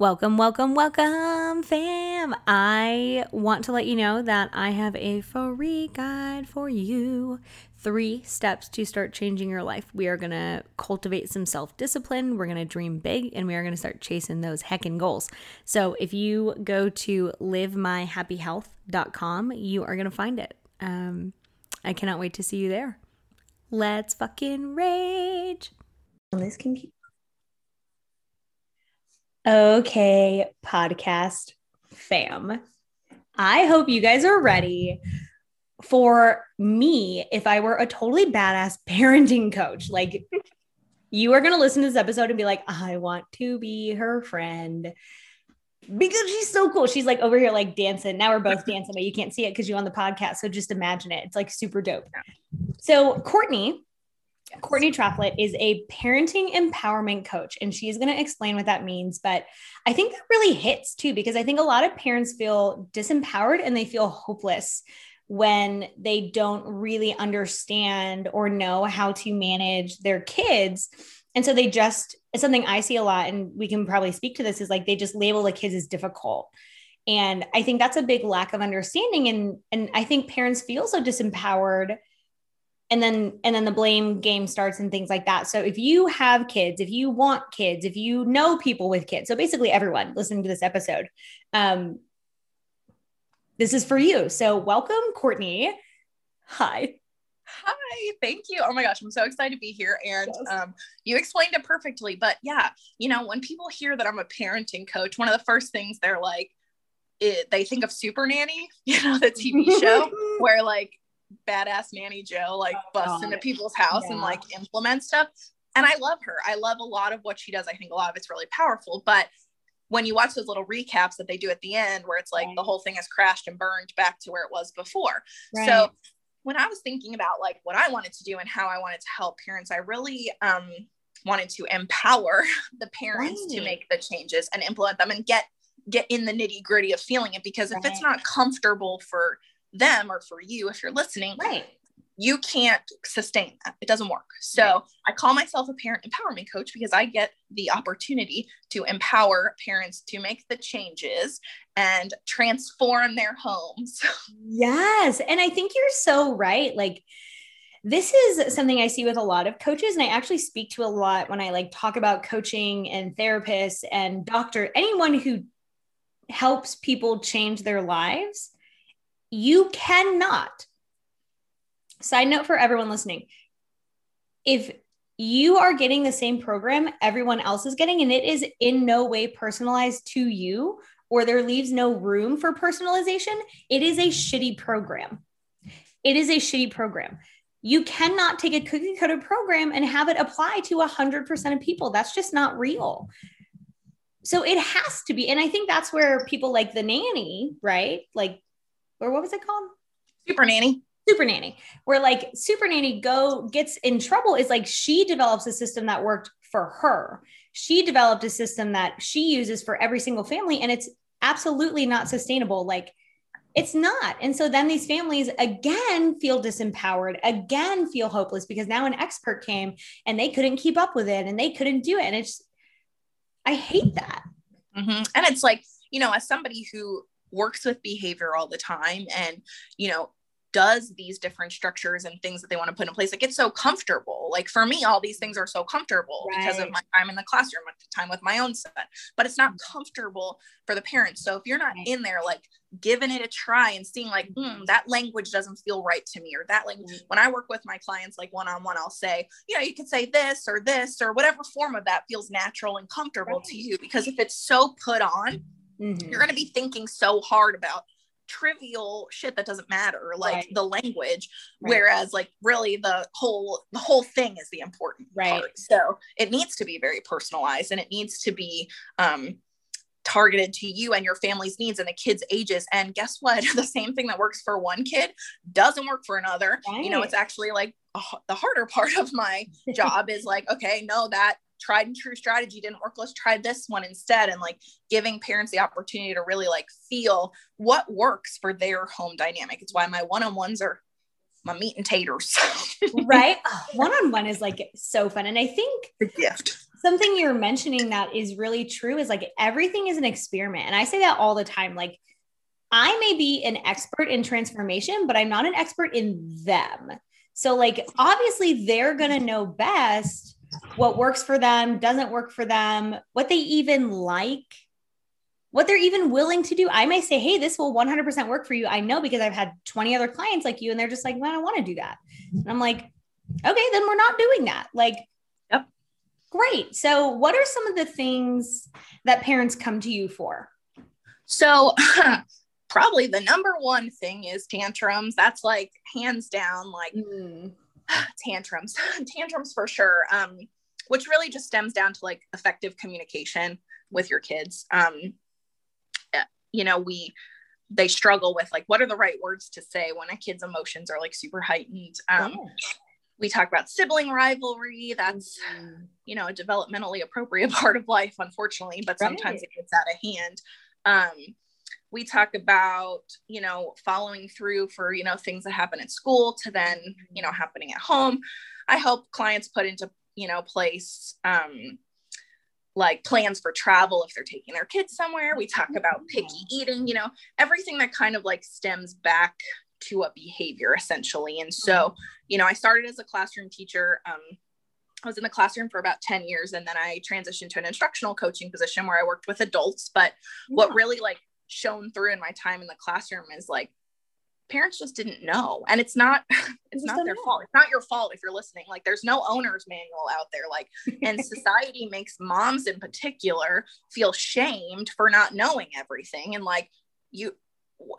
Welcome, welcome, welcome, fam. I want to let you know that I have a free guide for you. Three steps to start changing your life. We are going to cultivate some self discipline. We're going to dream big and we are going to start chasing those heckin' goals. So if you go to livemyhappyhealth.com, you are going to find it. Um, I cannot wait to see you there. Let's fucking rage. This can keep Okay, podcast fam. I hope you guys are ready for me if I were a totally badass parenting coach. Like, you are going to listen to this episode and be like, I want to be her friend because she's so cool. She's like over here, like dancing. Now we're both dancing, but you can't see it because you're on the podcast. So just imagine it. It's like super dope. So, Courtney Courtney Traflet is a parenting empowerment coach, and she's going to explain what that means. But I think that really hits too, because I think a lot of parents feel disempowered and they feel hopeless when they don't really understand or know how to manage their kids. And so they just, it's something I see a lot, and we can probably speak to this is like they just label the kids as difficult. And I think that's a big lack of understanding. And, and I think parents feel so disempowered and then and then the blame game starts and things like that. So if you have kids if you want kids if you know people with kids so basically everyone listening to this episode um this is for you. So welcome courtney. Hi. Hi thank you. Oh my gosh i'm so excited to be here. And yes. um, you explained it perfectly but yeah you know when people hear that i'm a parenting coach one of the first things they're like it, they think of super nanny you know the tv show where like badass nanny Jo like oh, busts into people's house yeah. and like implements stuff. And I love her. I love a lot of what she does. I think a lot of it's really powerful. But when you watch those little recaps that they do at the end, where it's like right. the whole thing has crashed and burned back to where it was before. Right. So when I was thinking about like what I wanted to do and how I wanted to help parents, I really um, wanted to empower the parents right. to make the changes and implement them and get get in the nitty gritty of feeling it because if it's not comfortable for them or for you if you're listening right. you can't sustain that. It doesn't work. So right. i call myself a parent empowerment coach because i get the opportunity to empower parents to make the changes and transform their homes. Yes. And i think you're so right. Like this is something I see with a lot of coaches. And I actually speak to a lot when I like talk about coaching and therapists and doctor, anyone who helps people change their lives you cannot, side note for everyone listening, if you are getting the same program everyone else is getting, and it is in no way personalized to you, or there leaves no room for personalization, it is a shitty program. It is a shitty program. You cannot take a cookie cutter program and have it apply to 100% of people. That's just not real. So it has to be. And I think that's where people like the nanny, right? Like or what was it called? Super Nanny. Super Nanny, where like Super Nanny go gets in trouble is like she develops a system that worked for her. She developed a system that she uses for every single family, and it's absolutely not sustainable. Like it's not. And so then these families again feel disempowered, again feel hopeless because now an expert came and they couldn't keep up with it and they couldn't do it. And it's, I hate that. Mm-hmm. And it's like, you know, as somebody who works with behavior all the time and you know does these different structures and things that they want to put in place like it's so comfortable like for me all these things are so comfortable right. because of my time in the classroom at the time with my own son but it's not comfortable for the parents so if you're not right. in there like giving it a try and seeing like hmm, that language doesn't feel right to me or that like mm-hmm. when i work with my clients like one-on-one i'll say you know you could say this or this or whatever form of that feels natural and comfortable right. to you because if it's so put on mm-hmm. you're going to be thinking so hard about trivial shit that doesn't matter like Right. the language Right. whereas like really the whole the whole thing is the important Right. part so it needs to be very personalized and it needs to be um targeted to you and your family's needs and the kids ages and guess what the same thing that works for one kid doesn't work for another you know it's actually like the harder part of my job is like okay no that tried and true strategy didn't work let's try this one instead and like giving parents the opportunity to really like feel what works for their home dynamic it's why my one-on-ones are my meat and taters right? One on one is like so fun. And I think the gift something you're mentioning that is really true is like everything is an experiment. And I say that all the time. Like, I may be an expert in transformation, but I'm not an expert in them. So, like, obviously, they're going to know best what works for them, doesn't work for them, what they even like, what they're even willing to do. I may say, Hey, this will 100% work for you. I know because I've had 20 other clients like you, and they're just like, Man, I want to do that. And I'm like, Okay, then we're not doing that. Like, Yep. Great. So, what are some of the things that parents come to you for? So, probably the number one thing is tantrums. That's like hands down, like hmm. tantrums, tantrums for sure. Um, which really just stems down to like effective communication with your kids. Um, uh, you know, we they struggle with like what are the right words to say when a kid's emotions are like super heightened. Um, we talk about sibling rivalry. That's you know a developmentally appropriate part of life unfortunately but sometimes Right. it gets out of hand um we talk about you know following through for you know things that happen at school to then you know happening at home. I help clients put into you know place um like plans for travel if they're taking their kids somewhere. We talk about picky eating you know everything that kind of like stems back to a behavior essentially. And so you know i started as a classroom teacher um I was in the classroom for about 10 years and then I transitioned to an instructional coaching position where I worked with adults. But what really like shone through in my time in the classroom is like parents just didn't know. And it's not it's not their know. fault. It's not your fault if you're listening. Like there's no owner's manual out there. Like and society makes moms in particular feel shamed for not knowing everything. And like you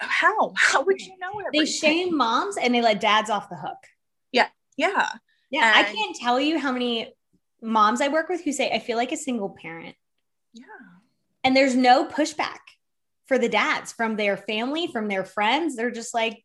how? How would you know everything? they shame moms and they let dads off the hook. Yeah. Yeah, yeah I can't tell you how many moms I work with who say, I feel like a single parent. Yeah. And there's no pushback for the dads from their family, from their friends. They're just like,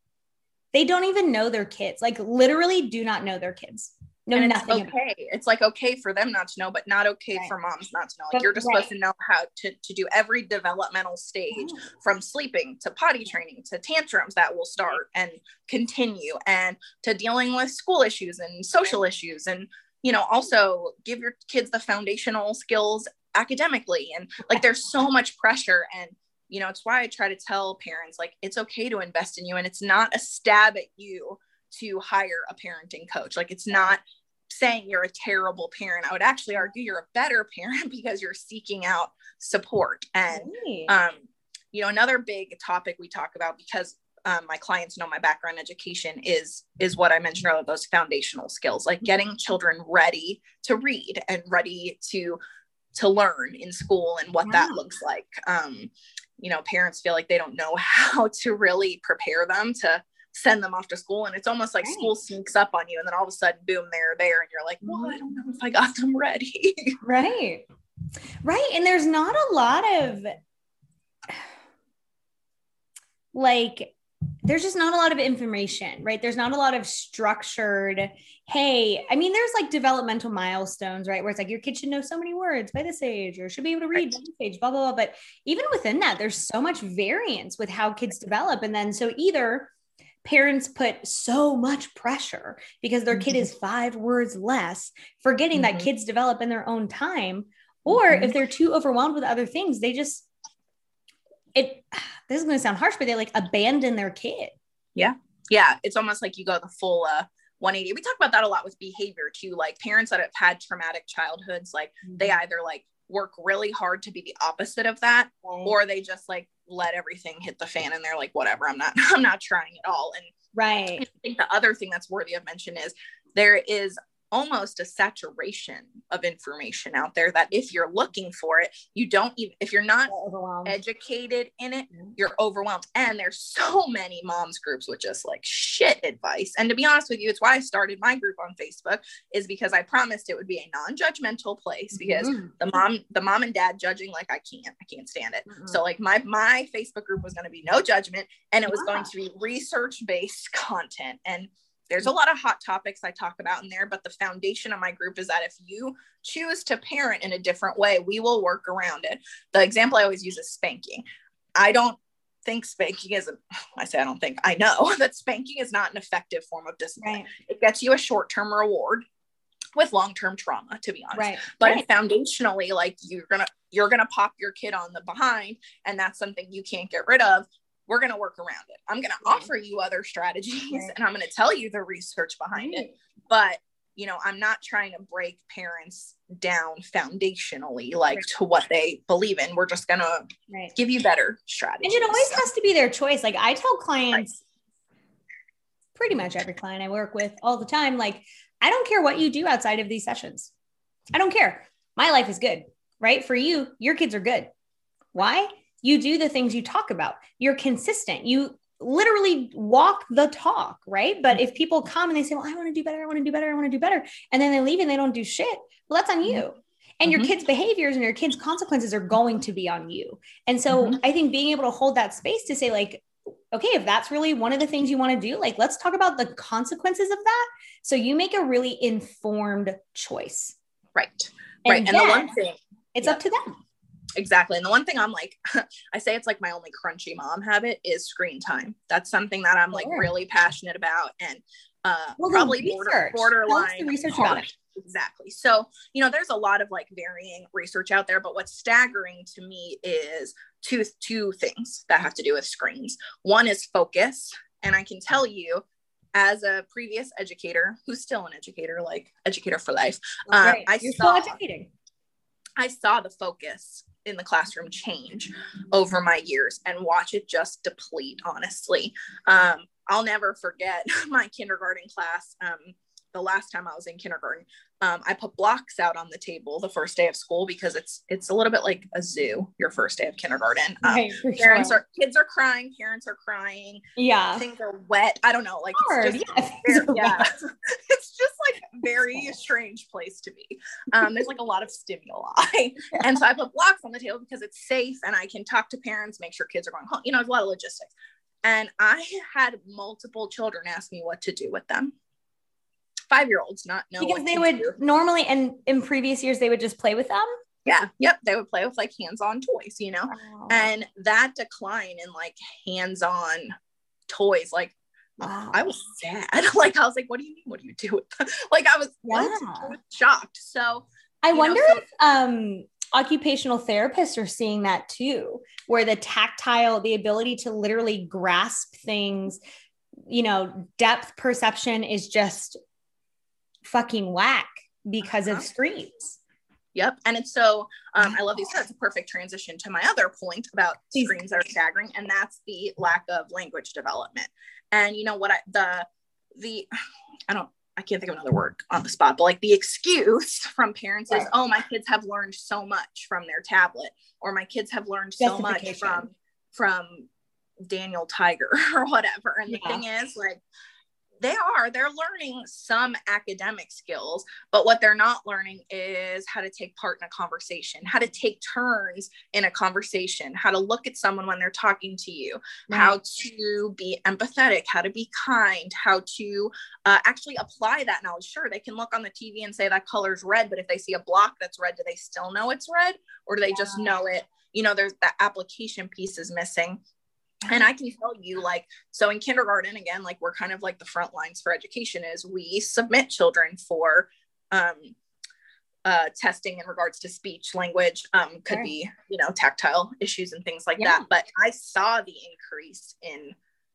they don't even know their kids, like literally do not know their kids. No, and nothing it's okay. It's like okay for them not to know, but not okay Right. for moms not to know. Like But- you're just right. supposed to know how to, to do every developmental stage from sleeping to potty training to tantrums that will start and continue and to dealing with school issues and social issues and you know also give your kids the foundational skills academically and like there's so much pressure and you know it's why I try to tell parents like it's okay to invest in you and it's not a stab at you to hire a parenting coach. Like it's not saying you're a terrible parent. I would actually argue you're a better parent because you're seeking out support. And Right. um, you know another big topic we talk about because um, my clients know my background education is is what i mentioned earlier those foundational skills like getting children ready to read and ready to to learn in school and what that looks like. Um, you know parents feel like they don't know how to really prepare them to send them off to school and it's almost like Right. school sneaks up on you and then all of a sudden boom they're there and you're like well i mm-hmm. don't know if i got them ready Right. Right. And there's not a lot of like, there's just not a lot of information, right? There's not a lot of structured, hey, I mean, there's like developmental milestones, right? Where it's like your kid should know so many words by this age or should be able to read by this age, blah, blah, blah. But even within that, there's so much variance with how kids develop. And then so either parents put so much pressure because their kid is five words less, forgetting that Mhm. kids develop in their own time. Or Mhm. if they're too overwhelmed with other things, they just, it, this is going to sound harsh, but they like abandon their kid. yeah Yeah. it's almost like you go the full uh 180 we talk about that a lot with behavior too like parents that have had traumatic childhoods like they either like work really hard to be the opposite of that or they just like let everything hit the fan and they're like whatever i'm not i'm not trying at all and right. I think the other thing that's worthy of mention is there is almost a saturation of information out there that if you're looking for it, you don't even, if you're not educated in it, you're overwhelmed. And there's so many moms groups with just like shit advice. And to be honest with you, it's why I started my group on Facebook is because I promised it would be a non-judgmental place because mm-hmm. the mom, the mom and dad judging, like I can't, I can't stand it. Mm-hmm. So like my, my Facebook group was going to be no judgment and it was yeah. going to be research-based content. And there's a mm. lot of hot topics I talk about in there, but the foundation of my group is that if you choose to parent in a different way, we will work around it. The example I always use is spanking. I don't think spanking is, I say I don't think, I know that spanking is not an effective form of discipline. Right. It gets you a short term reward with long-term trauma to be honest right. but right. foundationally like you're gonna you're gonna pop your kid on the behind and that's something you can't get rid of we're going to work around it. I'm going to offer you other strategies and I'm going to tell you the research behind it. But, you know, I'm not trying to break parents down foundationally, like to what they believe in. We're just going to give you better strategies. And it always has to be their choice. Like I tell clients, pretty much every client I work with all the time, like, I don't care what you do outside of these sessions. I don't care. My life is good, right? For you, your kids are good. Why? You do the things you talk about. You're consistent. You literally walk the talk, right? But if people come and they say, Well, I want to do better, I want to do better, I want to do better, and then they leave and they don't do shit, well, that's on you. And mm-hmm. your kids' behaviors and your kids' consequences are going to be on you. And so mm-hmm. I think being able to hold that space to say, like, okay, if that's really one of the things you want to do, like, let's talk about the consequences of that. So you make a really informed choice. Right. And right. And the one thing it's up to them exactly. And the one thing I'm like, I say it's like my only crunchy mom habit is screen time. That's something that I'm like really passionate about and uh, well, probably border, borderline the research about it. Exactly. So, you know, there's a lot of like varying research out there, but what's staggering to me is two two things that have to do with screens. One is focus, and I can tell you as a previous educator who's still an educator, like educator for life, um, I You're saw I saw the focus in the classroom change over my years and watch it just deplete honestly. Um, i'll never forget my kindergarten class. Um, the last time I was in kindergarten, um, I put blocks out on the table the first day of school because it's it's a little bit like a zoo. Your first day of kindergarten, um, right, parents sure. are kids are crying, parents are crying. Yeah, things are wet. I don't know, like it's just yeah, very, yeah. it's just like very strange place to be. Um, there's like a lot of stimuli, yeah. and so I put blocks on the table because it's safe and I can talk to parents, make sure kids are going home. You know, there's a lot of logistics. And I had multiple children ask me what to do with them five year olds not know because they would do. normally and in previous years they would just play with them yeah yep they would play with like hands-on toys you know oh. and that decline in like hands-on toys like wow. i was sad like i was like what do you mean what do you do with them? like i was, yeah. I was shocked so i wonder know, so- if um occupational therapists are seeing that too where the tactile the ability to literally grasp things you know depth perception is just fucking whack because uh-huh. of screens. Yep. And it's so, um, I love these. That's a perfect transition to my other point about screens that are staggering, and that's the lack of language development. And you know what? I, the, the, I don't, I can't think of another word on the spot, but like the excuse from parents is, oh, my kids have learned so much from their tablet, or my kids have learned so much from, from Daniel Tiger or whatever. And yeah. the thing is, like, they are they're learning some academic skills but what they're not learning is how to take part in a conversation how to take turns in a conversation how to look at someone when they're talking to you right. how to be empathetic how to be kind how to uh, actually apply that knowledge sure they can look on the tv and say that color's red but if they see a block that's red do they still know it's red or do they yeah. just know it you know there's that application piece is missing and i can tell you like so in kindergarten again like we're kind of like the front lines for education is we submit children for um, uh, testing in regards to speech language um, could sure. be you know tactile issues and things like yeah. that but i saw the increase in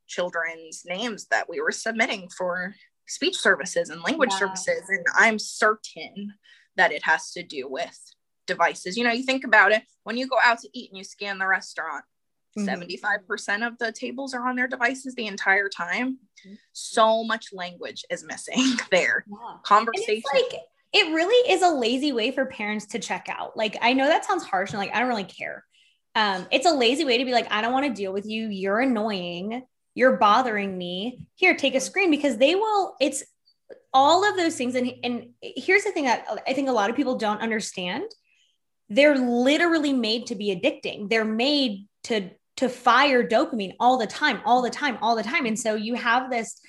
children's names that we were submitting for speech services and language yeah. services and i'm certain that it has to do with devices you know you think about it when you go out to eat and you scan the restaurant mm-hmm. 75% of the tables are on their devices the entire time. Mm-hmm. So much language is missing there. Yeah. Conversation. like it really is a lazy way for parents to check out. Like I know that sounds harsh and like I don't really care. Um, it's a lazy way to be like, I don't want to deal with you. You're annoying. You're bothering me. Here, take a screen because they will. It's all of those things. And and here's the thing that I think a lot of people don't understand. They're literally made to be addicting. They're made to to fire dopamine all the time, all the time, all the time. And so you have this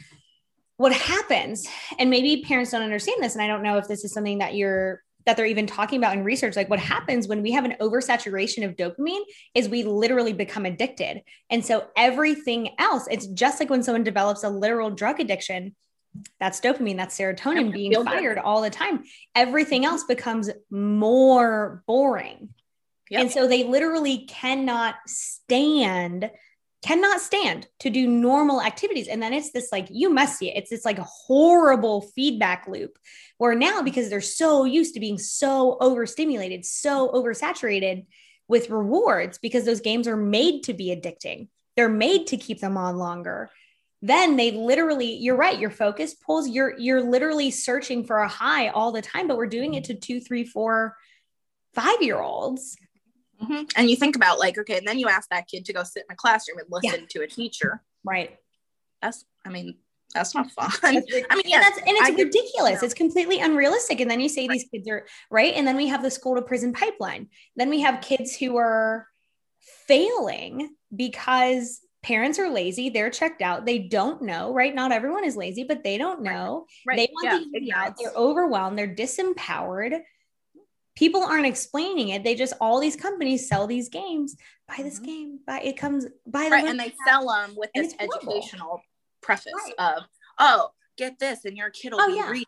what happens and maybe parents don't understand this and i don't know if this is something that you're that they're even talking about in research like what happens when we have an oversaturation of dopamine is we literally become addicted. And so everything else it's just like when someone develops a literal drug addiction that's dopamine that's serotonin being fired all the time. Everything else becomes more boring Yep. And so they literally cannot stand, cannot stand to do normal activities. And then it's this like, you must see it. It's this like horrible feedback loop where now, because they're so used to being so overstimulated, so oversaturated with rewards, because those games are made to be addicting, they're made to keep them on longer then they literally you're right your focus pulls you're you're literally searching for a high all the time but we're doing it to two three four five year olds Mm-hmm. And you think about like, okay, and then you ask that kid to go sit in a classroom and listen yeah. to a teacher. Right. That's, I mean, that's not fun. I mean, yeah, that's, and it's I ridiculous. It's completely unrealistic. And then you say right. these kids are right. And then we have the school to prison pipeline. Then we have kids who are failing because parents are lazy. They're checked out. They don't know, right? Not everyone is lazy, but they don't know. Right. They want yeah, to They're overwhelmed. They're disempowered people aren't explaining it. They just all these companies sell these games. Buy this mm-hmm. game. Buy it comes by the right, and they sell them with this educational preface right. of oh get this and your kid will oh, be yeah. reading.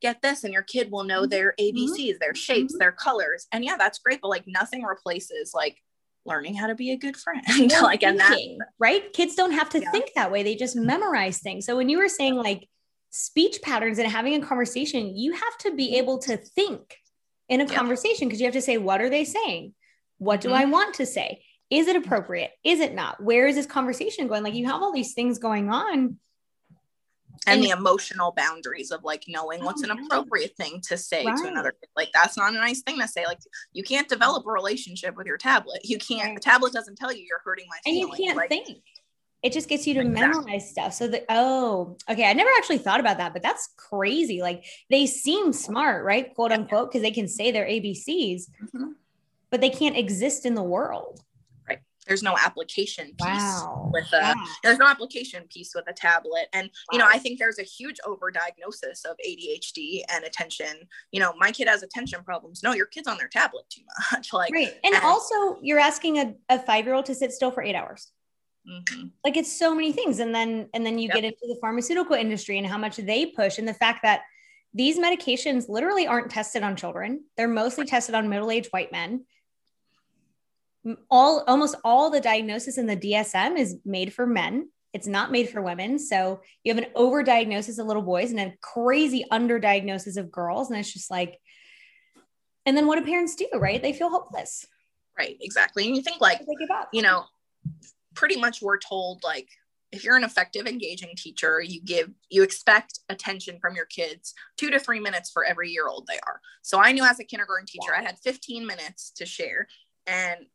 Get this and your kid will know mm-hmm. their ABCs, mm-hmm. their shapes, mm-hmm. their colors, and yeah, that's great. But like nothing replaces like learning how to be a good friend. like and that right, kids don't have to yeah. think that way. They just memorize things. So when you were saying like speech patterns and having a conversation, you have to be mm-hmm. able to think in a conversation because you have to say, what are they saying? What do mm-hmm. I want to say? Is it appropriate? Is it not? Where is this conversation going? Like you have all these things going on. And, and the emotional boundaries of like knowing what's an oh, appropriate thing to say right. to another. Like that's not a nice thing to say. Like you can't develop a relationship with your tablet. You can't. Right. The tablet doesn't tell you you're hurting my. And feelings. you can't like, think it just gets you to exactly. memorize stuff. So that oh, okay, I never actually thought about that, but that's crazy. Like they seem smart, right? Quote unquote, because they can say their ABCs, mm-hmm. but they can't exist in the world. Right. There's no application piece wow. with a yeah. there's no application piece with a tablet. And wow. you know, I think there's a huge overdiagnosis of ADHD and attention. You know, my kid has attention problems. No, your kid's on their tablet too much. like right. And, and also you're asking a, a five-year-old to sit still for eight hours. Mm-hmm. Like it's so many things. And then and then you yep. get into the pharmaceutical industry and how much they push and the fact that these medications literally aren't tested on children. They're mostly tested on middle-aged white men. All almost all the diagnosis in the DSM is made for men. It's not made for women. So you have an overdiagnosis of little boys and a crazy underdiagnosis of girls. And it's just like, and then what do parents do, right? They feel hopeless. Right, exactly. And you think like, you know, pretty much we're told like if you're an effective engaging teacher you give you expect attention from your kids two to three minutes for every year old they are. So i knew as a kindergarten teacher i had 15 minutes to share and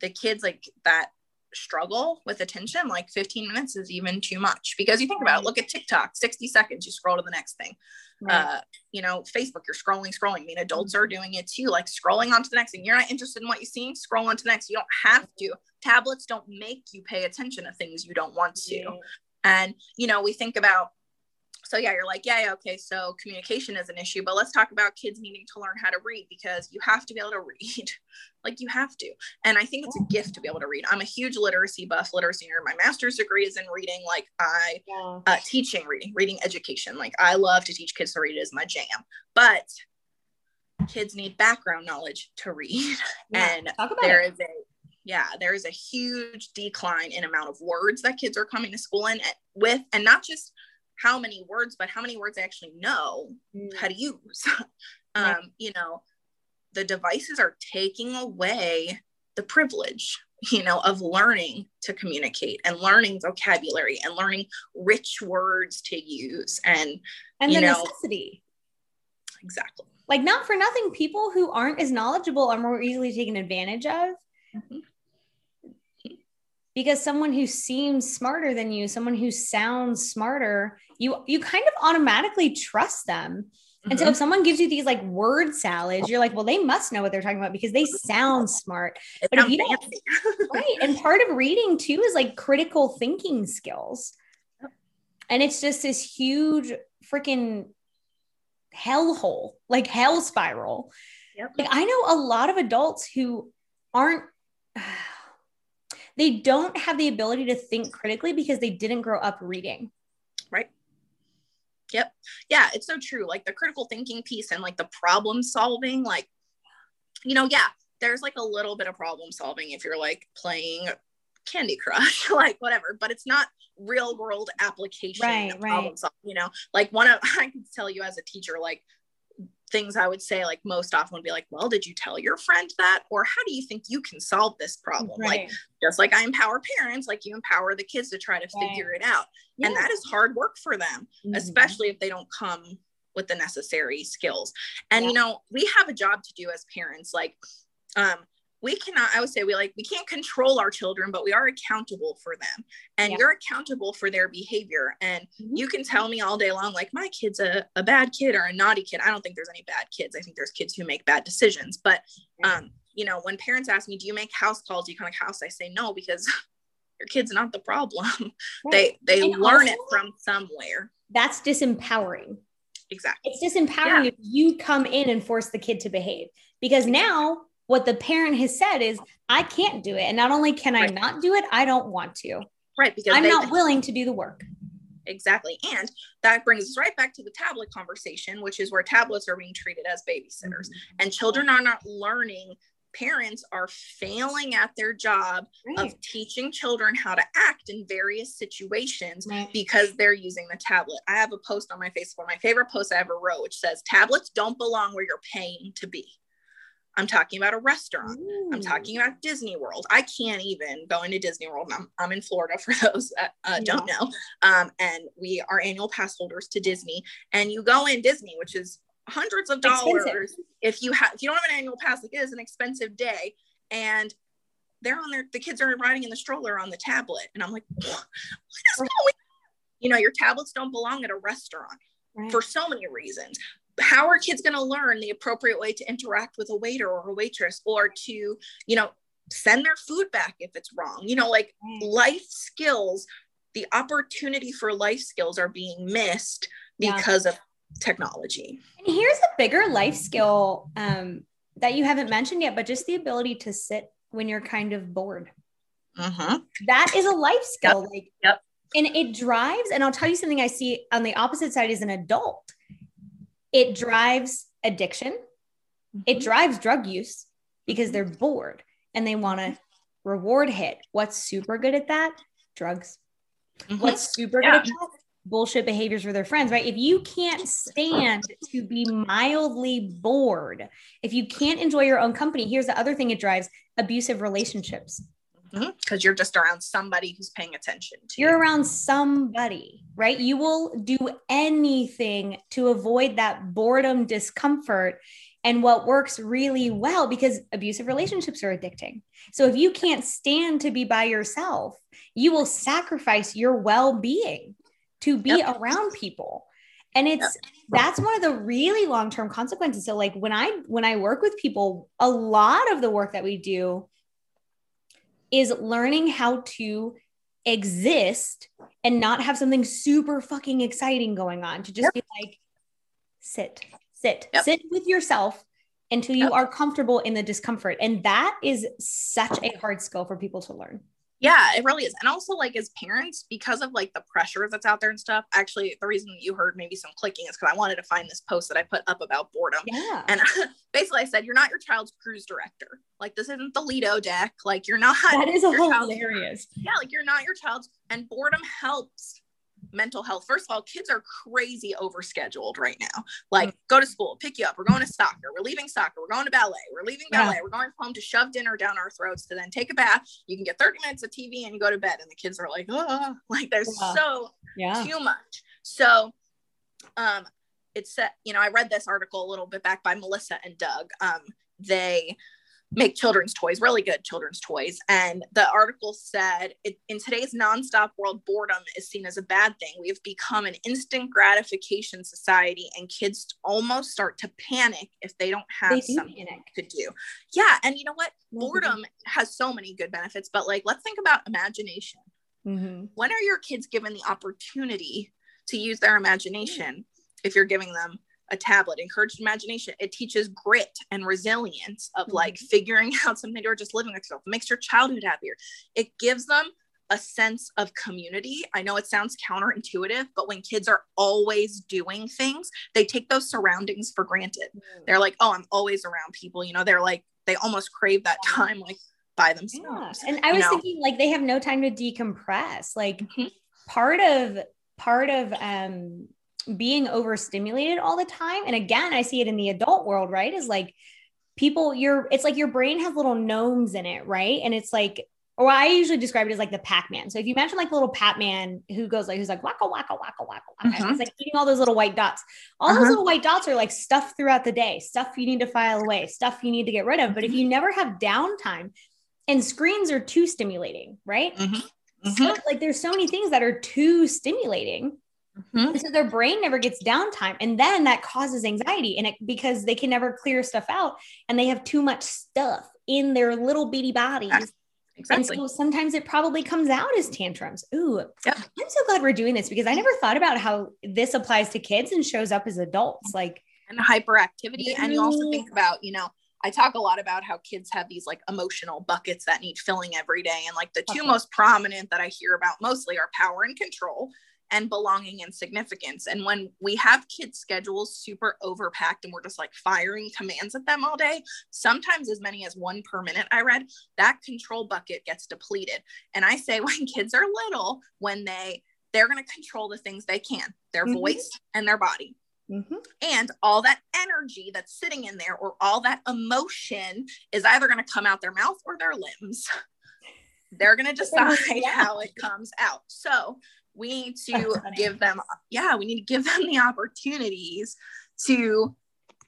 the kids like that struggle with attention like 15 minutes is even too much. Because you think about it look at tiktok 60 seconds you scroll to the next thing. Right. uh you know facebook you're scrolling scrolling. I mean adults are doing it too like scrolling on to the next thing. You're not interested in what you see scroll on to the next. You don't have to. Tablets don't make you pay attention to things you don't want to. And you know we think about so yeah you're like yeah, yeah okay so communication is an issue but let's talk about kids needing to learn how to read because you have to be able to read. Like you have to. And i think it's a gift to be able to read. I'm a huge literacy buff literacy nerd. My master's degree is in reading like i yeah. uh, teaching reading reading education. Like i love to teach kids to read. Is my jam. But kids need background knowledge to read. Yeah. and there it. is a yeah there is a huge decline in amount of words that kids are coming to school in with. And not just how many words, but how many words they actually know mm. how to use. um, you know, the devices are taking away the privilege you know of learning to communicate and learning vocabulary and learning rich words to use and and you the know necessity. exactly Like not for nothing, people who aren't as knowledgeable are more easily taken advantage of Mhm. Because someone who seems smarter than you, someone who sounds smarter, you you kind of automatically trust them. And so Mhm. if someone gives you these like word salads, you're like, well, they must know what they're talking about because they sound smart. It but if you don't- right. And part of reading too is like critical thinking skills. And it's just this huge freaking hellhole, like hell spiral. Yep. Like I know a lot of adults who aren't they don't have the ability to think critically because they didn't grow up reading. right. Yep. Yeah it's so true. Like the critical thinking piece and like the problem solving like you know yeah there's like a little bit of problem solving if you're like playing candy crush like whatever but it's not real world application Right, of problem solving you know? Like one of i can tell you as a teacher like things i would say like most often would be like well did you tell your friend that or how do you think you can solve this problem like just like I empower parents, like you empower the kids to try to Right. figure it out. And that is hard work for them, Mhm. especially if they don't come with the necessary skills. And Yeah. you know, we have a job to do as parents. Like, um, we cannot, I would say we like we can't control our children, but we are accountable for them. And Yeah. you're accountable for their behavior. And Mhm. you can tell me all day long, like my kid's a, a bad kid or a naughty kid. I don't think there's any bad kids. I think there's kids who make bad decisions. But um, you know, when parents ask me, do you make house calls? Do you come to house? I say no, because your kid's not the problem. Right. They they And learn it from somewhere. that's disempowering. Exactly. It's disempowering Yeah. if you come in and force the kid to behave because now what the parent has said is, I can't do it. And not only can I not do it, I don't want to. Right. Because I'm they, not willing to do the work. exactly. And that brings us right back to the tablet conversation, which is where tablets are being treated as babysitters. Mm-hmm. And children are not learning. Parents are failing at their job Right. of teaching children how to act in various situations Right. because they're using the tablet. I have a post on my Facebook, my favorite post I ever wrote, which says tablets don't belong where you're paying to be. I'm talking about a restaurant. I'm talking about Disney World. I can't even go into Disney World. I'm, I'm in Florida for those that uh, don't know. Um, and we are annual pass holders to Disney. And you go in Disney, which is hundreds of Expensive. dollars. If you have, if you don't have an annual pass, like it is an expensive day. And they're on their, the kids are riding in the stroller on the tablet. And I'm like, what is going on? You know, your tablets don't belong at a restaurant Right. for so many reasons. How are kids going to learn the appropriate way to interact with a waiter or a waitress or to, you know, send their food back if it's wrong? You know, like life skills, the opportunity for life skills are being missed Yeah. because of technology. And here's a bigger life skill um, that you haven't mentioned yet, but just the ability to sit when you're kind of bored. Mm-hmm. That is a life skill. Like, Yep. And it drives, and I'll tell you something I see on the opposite side as an adult. It drives addiction. It drives drug use because they're bored and they want to reward hit. What's super good at that? Drugs. Mhm. What's super Yeah. good at that? Bullshit behaviors with their friends, right? If you can't stand to be mildly bored, if you can't enjoy your own company, here's the other thing it drives abusive relationships. Mm-hmm. Because you're just around somebody who's paying attention to You're you. around somebody, right? You will do anything to avoid that boredom, discomfort. And what works really well because abusive relationships are addicting. So if you can't stand to be by yourself, you will sacrifice your well being to be Yep. around people. And it's that's one of the really long-term consequences. So like when I when I work with people, a lot of the work that we do is learning how to exist and not have something super fucking exciting going on to just be like sit sit Yep. sit with yourself until you Yep. are comfortable in the discomfort and that is such a hard skill for people to learn Yeah, it really is. And also, like, as parents, because of like the pressure that's out there and stuff, actually, the reason you heard maybe some clicking is because I wanted to find this post that I put up about boredom. yeah And basically, I said, You're not your child's cruise director. Like, this isn't the Lido deck. Like, you're not. that is a hilarious Yeah, like, you're not your child's. And boredom helps mental health. First of all, kids are crazy overscheduled right now. Like, mm-hmm. go to school, pick you up. We're going to soccer. We're leaving soccer. We're going to ballet. We're leaving ballet. Yeah. We're going home to shove dinner down our throats to then take a bath. You can get 30 minutes of TV and you go to bed. And the kids are like, oh, like there's yeah. so yeah. too much. So, um, it's, uh, you know, I read this article a little bit back by Melissa and Doug. Um, they, make children's toys, really good children's toys. And the article said it, in today's nonstop world, boredom is seen as a bad thing. We have become an instant gratification society, and kids almost start to panic if they don't have they do something panic. to do. Yeah. And you know what? Mm-hmm. Boredom has so many good benefits, but like, let's think about imagination. Mm-hmm. When are your kids given the opportunity to use their imagination if you're giving them a tablet encouraged imagination it teaches grit and resilience of mm-hmm. like figuring out something or just living with yourself it makes your childhood happier it gives them a sense of community i know it sounds counterintuitive but when kids are always doing things they take those surroundings for granted mm-hmm. they're like oh i'm always around people you know they're like they almost crave that time like by themselves yeah. and i was know? thinking like they have no time to decompress like mm-hmm. part of part of um being overstimulated all the time and again i see it in the adult world right is like people your it's like your brain has little gnomes in it right and it's like or I usually describe it as like the Pac-Man. So if you imagine like the little Pac-Man who goes like who's like wacka wacka wacka wacka wacka, mm-hmm. it's like eating all those little white dots. All uh-huh. those little white dots are like stuff throughout the day, stuff you need to file away, stuff you need to get rid of. But if you never have downtime, and screens are too stimulating, right? Mm-hmm. Mm-hmm. So, like there's so many things that are too stimulating Mm-hmm. So their brain never gets downtime. And then that causes anxiety. And it because they can never clear stuff out and they have too much stuff in their little bitty bodies. Exactly. And so sometimes it probably comes out as tantrums. Ooh, yep. I'm so glad we're doing this because I never thought about how this applies to kids and shows up as adults. Like and hyperactivity. Mm-hmm. And you also think about, you know, I talk a lot about how kids have these like emotional buckets that need filling every day. And like the two okay. most prominent that I hear about mostly are power and control and belonging and significance. And when we have kids' schedules super overpacked and we're just like firing commands at them all day, sometimes as many as one per minute, I read, that control bucket gets depleted. And I say when kids are little, when they they're going to control the things they can, their mm-hmm. voice and their body. Mm-hmm. And all that energy that's sitting in there, or all that emotion, is either going to come out their mouth or their limbs. They're going to decide yeah. how it comes out. So, we need to give them yeah we need to give them the opportunities to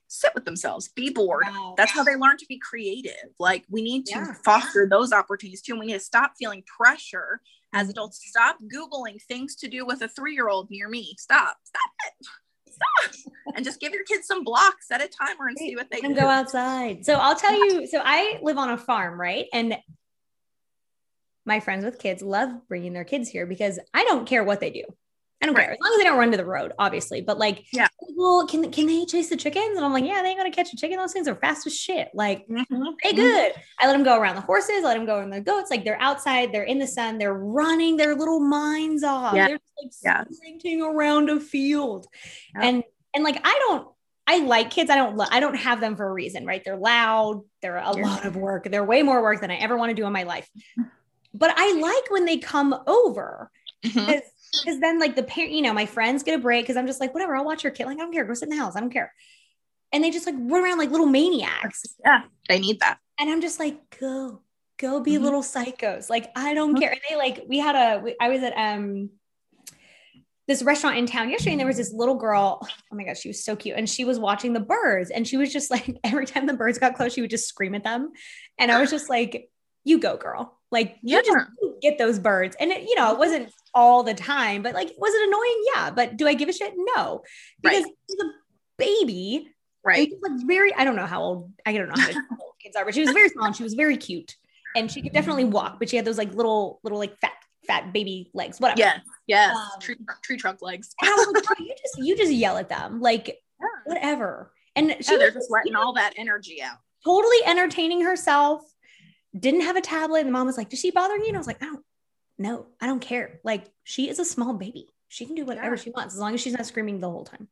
sit with themselves be bored. Wow. that's how they learn to be creative. Like we need to yeah. foster those opportunities too. And we need to stop feeling pressure as mm-hmm. adults. Stop googling things to do with a three-year-old near me. Stop. Stop it. Stop. And just give your kids some blocks at a timer and see what they and do. go outside. So i'll tell you so i live on a farm right? And my friends with kids love bringing their kids here because I don't care what they do. I don't right. care as long as they don't run to the road, obviously. But like, yeah, well, can can they chase the chickens? And I'm like, yeah, they ain't gonna catch a chicken. Those things are fast as shit. Like, mm-hmm. hey, good. I let them go around the horses. I let them go around the goats. Like they're outside. They're in the sun. They're running their little minds off. Yeah. They're just like yeah. sprinting around a field, yeah. and and like I don't. I like kids. I don't. I don't have them for a reason, right? They're loud. They're a yeah. lot of work. They're way more work than I ever want to do in my life but I like when they come over because mm-hmm. then like the parent, you know, my friends get a break because I'm just like, whatever, I'll watch your kid. Like, I don't care. Go sit in the house. I don't care. And they just like run around like little maniacs. Yeah, they need that. And I'm just like, go, go be mm-hmm. little psychos. Like, I don't mm-hmm. care. And they like, we had a, I was at, um, this restaurant in town yesterday and there was this little girl oh my gosh she was so cute and she was watching the birds and she was just like every time the birds got close she would just scream at them and i was just like you go girl like you yeah. just get those birds. And it, you know, it wasn't all the time, but like, was it annoying? Yeah. But do I give a shit? No. Because right. he's a baby. Right. Like very, I don't know how old, I don't know how old kids are, but she was very small and she was very cute. And she could definitely walk, but she had those like little, little like fat, fat baby legs, whatever. Yeah. Yes. Um, tree, tree trunk legs. like, you just, you just yell at them. Like yeah. whatever. And she yeah, they're just letting all that energy out. Totally entertaining herself didn't have a tablet. And the mom was like, Does she bother you? And I was like, I don't no, I don't care. Like she is a small baby. She can do whatever yeah. she wants as long as she's not screaming the whole time.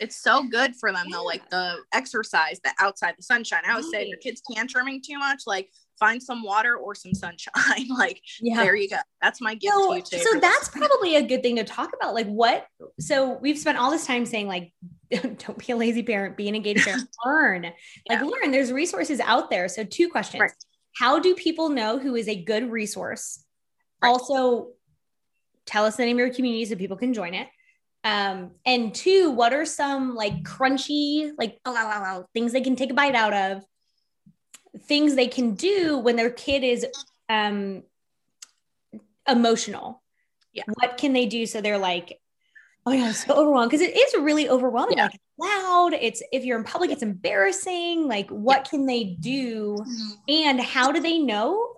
It's so good for them yeah. though, like the exercise, the outside, the sunshine. I would right. say your kids tantruming too much, like find some water or some sunshine. like yeah. there you go. That's my gift so, to you today. So that's probably a good thing to talk about. Like what so we've spent all this time saying like don't be a lazy parent, be an engaged parent, learn. Like yeah. learn. There's resources out there. So two questions. Right. How do people know who is a good resource? Right. Also, tell us the name of your community so people can join it. Um, and two, what are some like crunchy, like oh, oh, oh, things they can take a bite out of, things they can do when their kid is um, emotional? Yeah. What can they do so they're like, oh yeah, I'm so overwhelmed because it is really overwhelming. Yeah. Like loud. It's if you're in public, it's embarrassing. Like, what yeah. can they do, mm-hmm. and how do they know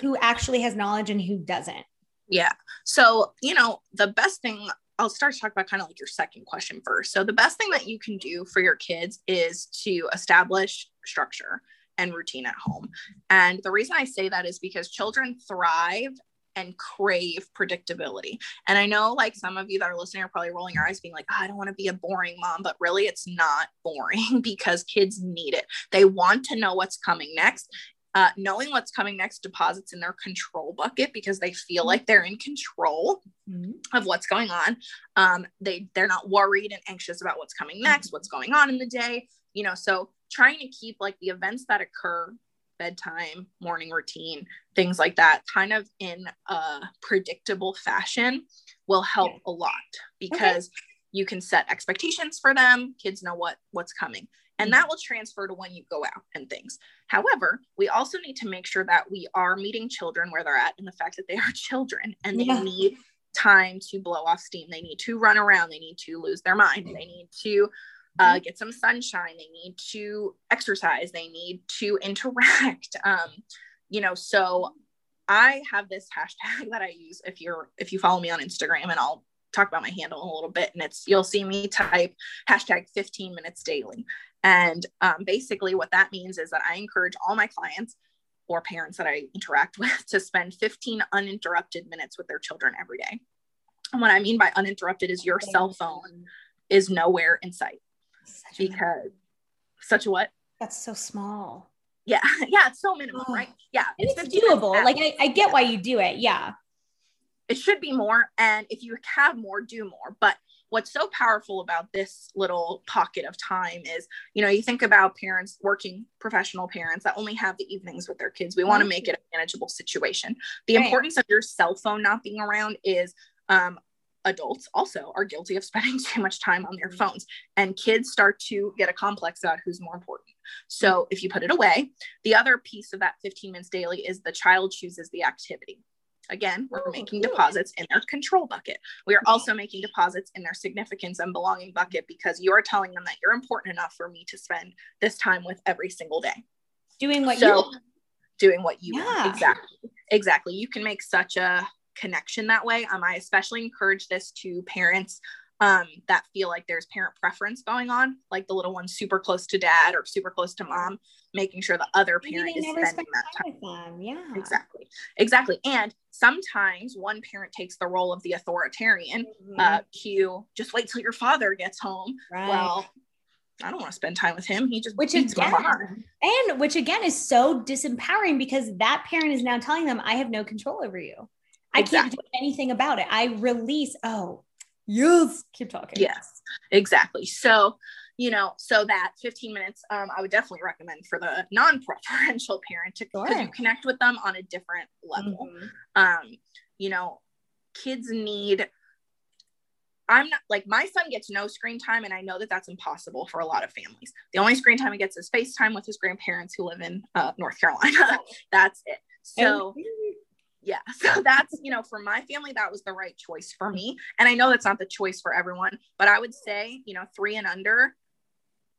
who actually has knowledge and who doesn't? Yeah. So you know, the best thing I'll start to talk about kind of like your second question first. So the best thing that you can do for your kids is to establish structure and routine at home. And the reason I say that is because children thrive and crave predictability. And I know like some of you that are listening are probably rolling your eyes being like, oh, I don't want to be a boring mom, but really it's not boring because kids need it. They want to know what's coming next uh, knowing what's coming next deposits in their control bucket because they feel like they're in control mm-hmm. of what's going on. Um, they they're not worried and anxious about what's coming next, mm-hmm. what's going on in the day. You know, so trying to keep like the events that occur, bedtime, morning routine, things like that, kind of in a predictable fashion will help a lot because okay. you can set expectations for them. Kids know what what's coming and mm-hmm. that will transfer to when you go out and things. However, we also need to make sure that we are meeting children where they're at and the fact that they are children and they yeah. need time to blow off steam. They need to run around. They need to lose their mind. They need to uh, get some sunshine. They need to exercise. They need to interact. Um, you know, so I have this hashtag that I use if you're if you follow me on Instagram, and I'll talk about my handle in a little bit. And it's you'll see me type hashtag 15 minutes daily. And um, basically, what that means is that I encourage all my clients or parents that I interact with to spend 15 uninterrupted minutes with their children every day. And what I mean by uninterrupted is your cell phone is nowhere in sight such because a, such a what? That's so small. Yeah, yeah, it's so minimal, oh. right? Yeah, it's, it's doable. Like I, I get yeah. why you do it. Yeah, it should be more, and if you have more, do more. But what's so powerful about this little pocket of time is you know you think about parents working professional parents that only have the evenings with their kids we want to make it a manageable situation the right. importance of your cell phone not being around is um, adults also are guilty of spending too much time on their phones and kids start to get a complex about who's more important so if you put it away the other piece of that 15 minutes daily is the child chooses the activity Again, we're oh, making deposits in their control bucket. We are also making deposits in their significance and belonging bucket because you're telling them that you're important enough for me to spend this time with every single day. Doing what so, you doing what you yeah. want. Exactly. Exactly. You can make such a connection that way. Um, I especially encourage this to parents um, that feel like there's parent preference going on, like the little one super close to dad or super close to mom, making sure the other parent is spending that time. time. Yeah, exactly, exactly. And sometimes one parent takes the role of the authoritarian. Mm-hmm. Uh, cue, just wait till your father gets home. Right. Well, I don't want to spend time with him. He just which again, and which again is so disempowering because that parent is now telling them, "I have no control over you. I exactly. can't do anything about it. I release. Oh, Yes. Keep talking. Yes, exactly. So, you know, so that 15 minutes, um, I would definitely recommend for the non-preferential parent to sure. you connect with them on a different level. Mm-hmm. Um, you know, kids need I'm not like my son gets no screen time, and I know that that's impossible for a lot of families. The only screen time he gets is FaceTime with his grandparents who live in uh, North Carolina. that's it. So, yeah so that's you know for my family that was the right choice for me and i know that's not the choice for everyone but i would say you know three and under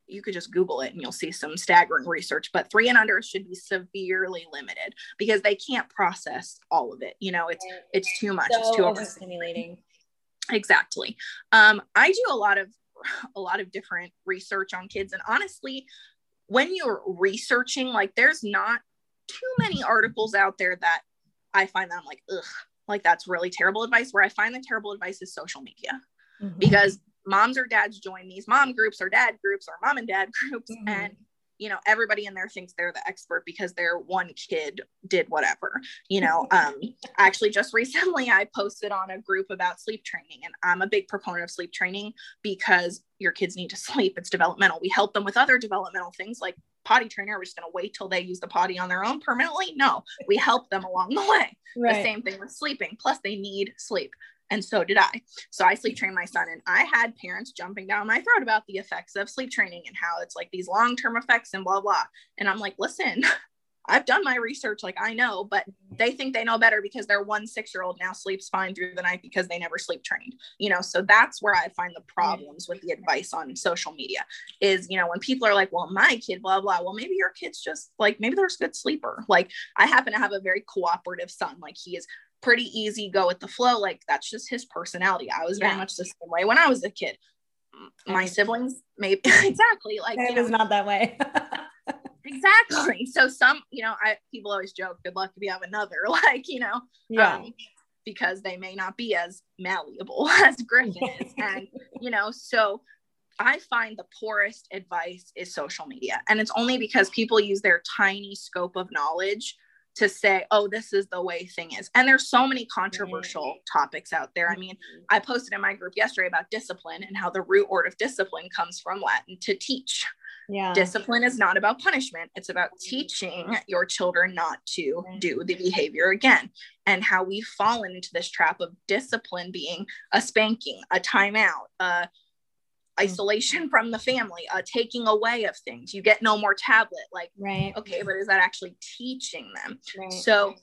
you could just google it and you'll see some staggering research but three and under should be severely limited because they can't process all of it you know it's it's too much so it's too overstimulating. Exactly. Um i do a lot of a lot of different research on kids and honestly when you're researching like there's not too many articles out there that I find that I'm like, ugh, like that's really terrible advice. Where I find the terrible advice is social media mm-hmm. because moms or dads join these mom groups or dad groups or mom and dad groups mm-hmm. and you know everybody in there thinks they're the expert because their one kid did whatever you know um actually just recently i posted on a group about sleep training and i'm a big proponent of sleep training because your kids need to sleep it's developmental we help them with other developmental things like potty trainer we're just going to wait till they use the potty on their own permanently no we help them along the way right. the same thing with sleeping plus they need sleep and so did I. So I sleep trained my son, and I had parents jumping down my throat about the effects of sleep training and how it's like these long term effects and blah, blah. And I'm like, listen, I've done my research, like I know, but they think they know better because their one six year old now sleeps fine through the night because they never sleep trained, you know. So that's where I find the problems with the advice on social media is, you know, when people are like, well, my kid, blah, blah, well, maybe your kid's just like, maybe there's a good sleeper. Like I happen to have a very cooperative son, like he is pretty easy, go with the flow. Like that's just his personality. I was very much the same way when I was a kid. My siblings, maybe exactly like it was not that way. exactly. So some, you know, I people always joke, good luck if you have another, like, you know, yeah. Um, because they may not be as malleable as Griffin is. and, you know, so I find the poorest advice is social media. And it's only because people use their tiny scope of knowledge to say, oh, this is the way thing is. And there's so many controversial right. topics out there. I mean, mm-hmm. I posted in my group yesterday about discipline and how the root word of discipline comes from Latin to teach. Yeah. Discipline is not about punishment. It's about teaching your children not to do the behavior again. And how we've fallen into this trap of discipline being a spanking, a timeout, a Mm. isolation from the family, a taking away of things. You get no more tablet. Like, right. okay, but is that actually teaching them? Right. So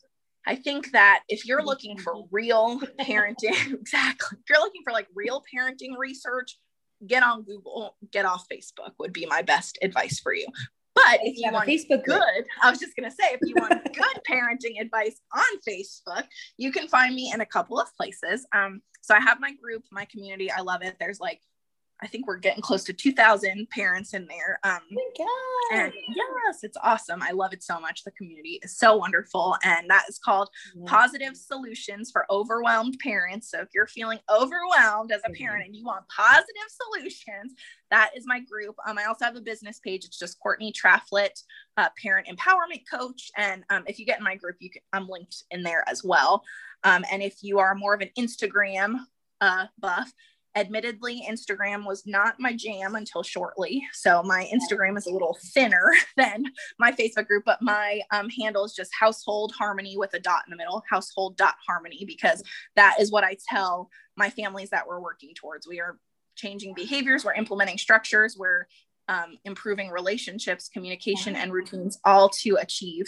I think that if you're looking for real parenting, exactly, if you're looking for like real parenting research, get on Google, get off Facebook would be my best advice for you. But if you, you want Facebook good, group. I was just gonna say, if you want good parenting advice on Facebook, you can find me in a couple of places. Um, so I have my group, my community. I love it. There's like I think we're getting close to 2,000 parents in there. Um, oh and yes, it's awesome. I love it so much. The community is so wonderful. And that is called. Positive Solutions for Overwhelmed Parents. So if you're feeling overwhelmed as a parent and you want positive solutions, that is my group. Um, I also have a business page. It's just Courtney Traflet, uh, Parent Empowerment Coach. And um, if you get in my group, you can, I'm linked in there as well. Um, and if you are more of an Instagram uh, buff, Admittedly, Instagram was not my jam until shortly. So my Instagram is a little thinner than my Facebook group, but my um, handle is just household harmony with a dot in the middle, household dot harmony, because that is what I tell my families that we're working towards. We are changing behaviors, we're implementing structures, we're um, improving relationships, communication, and routines, all to achieve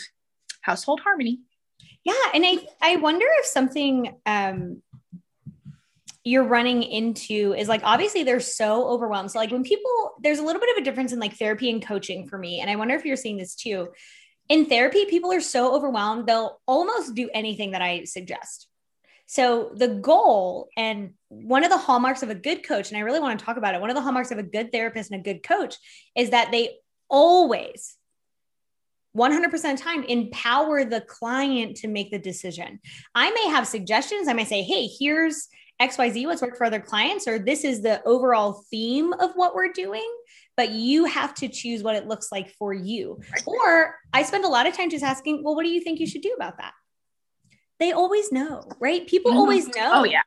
household harmony. Yeah, and I I wonder if something um, you're running into is like obviously they're so overwhelmed. So like when people there's a little bit of a difference in like therapy and coaching for me and I wonder if you're seeing this too. In therapy people are so overwhelmed they'll almost do anything that I suggest. So the goal and one of the hallmarks of a good coach and I really want to talk about it. One of the hallmarks of a good therapist and a good coach is that they always 100% of time empower the client to make the decision. I may have suggestions. I may say, "Hey, here's XYZ, what's worked for other clients, or this is the overall theme of what we're doing, but you have to choose what it looks like for you. Or I spend a lot of time just asking, well, what do you think you should do about that? They always know, right? People mm-hmm. always know. Oh, yeah.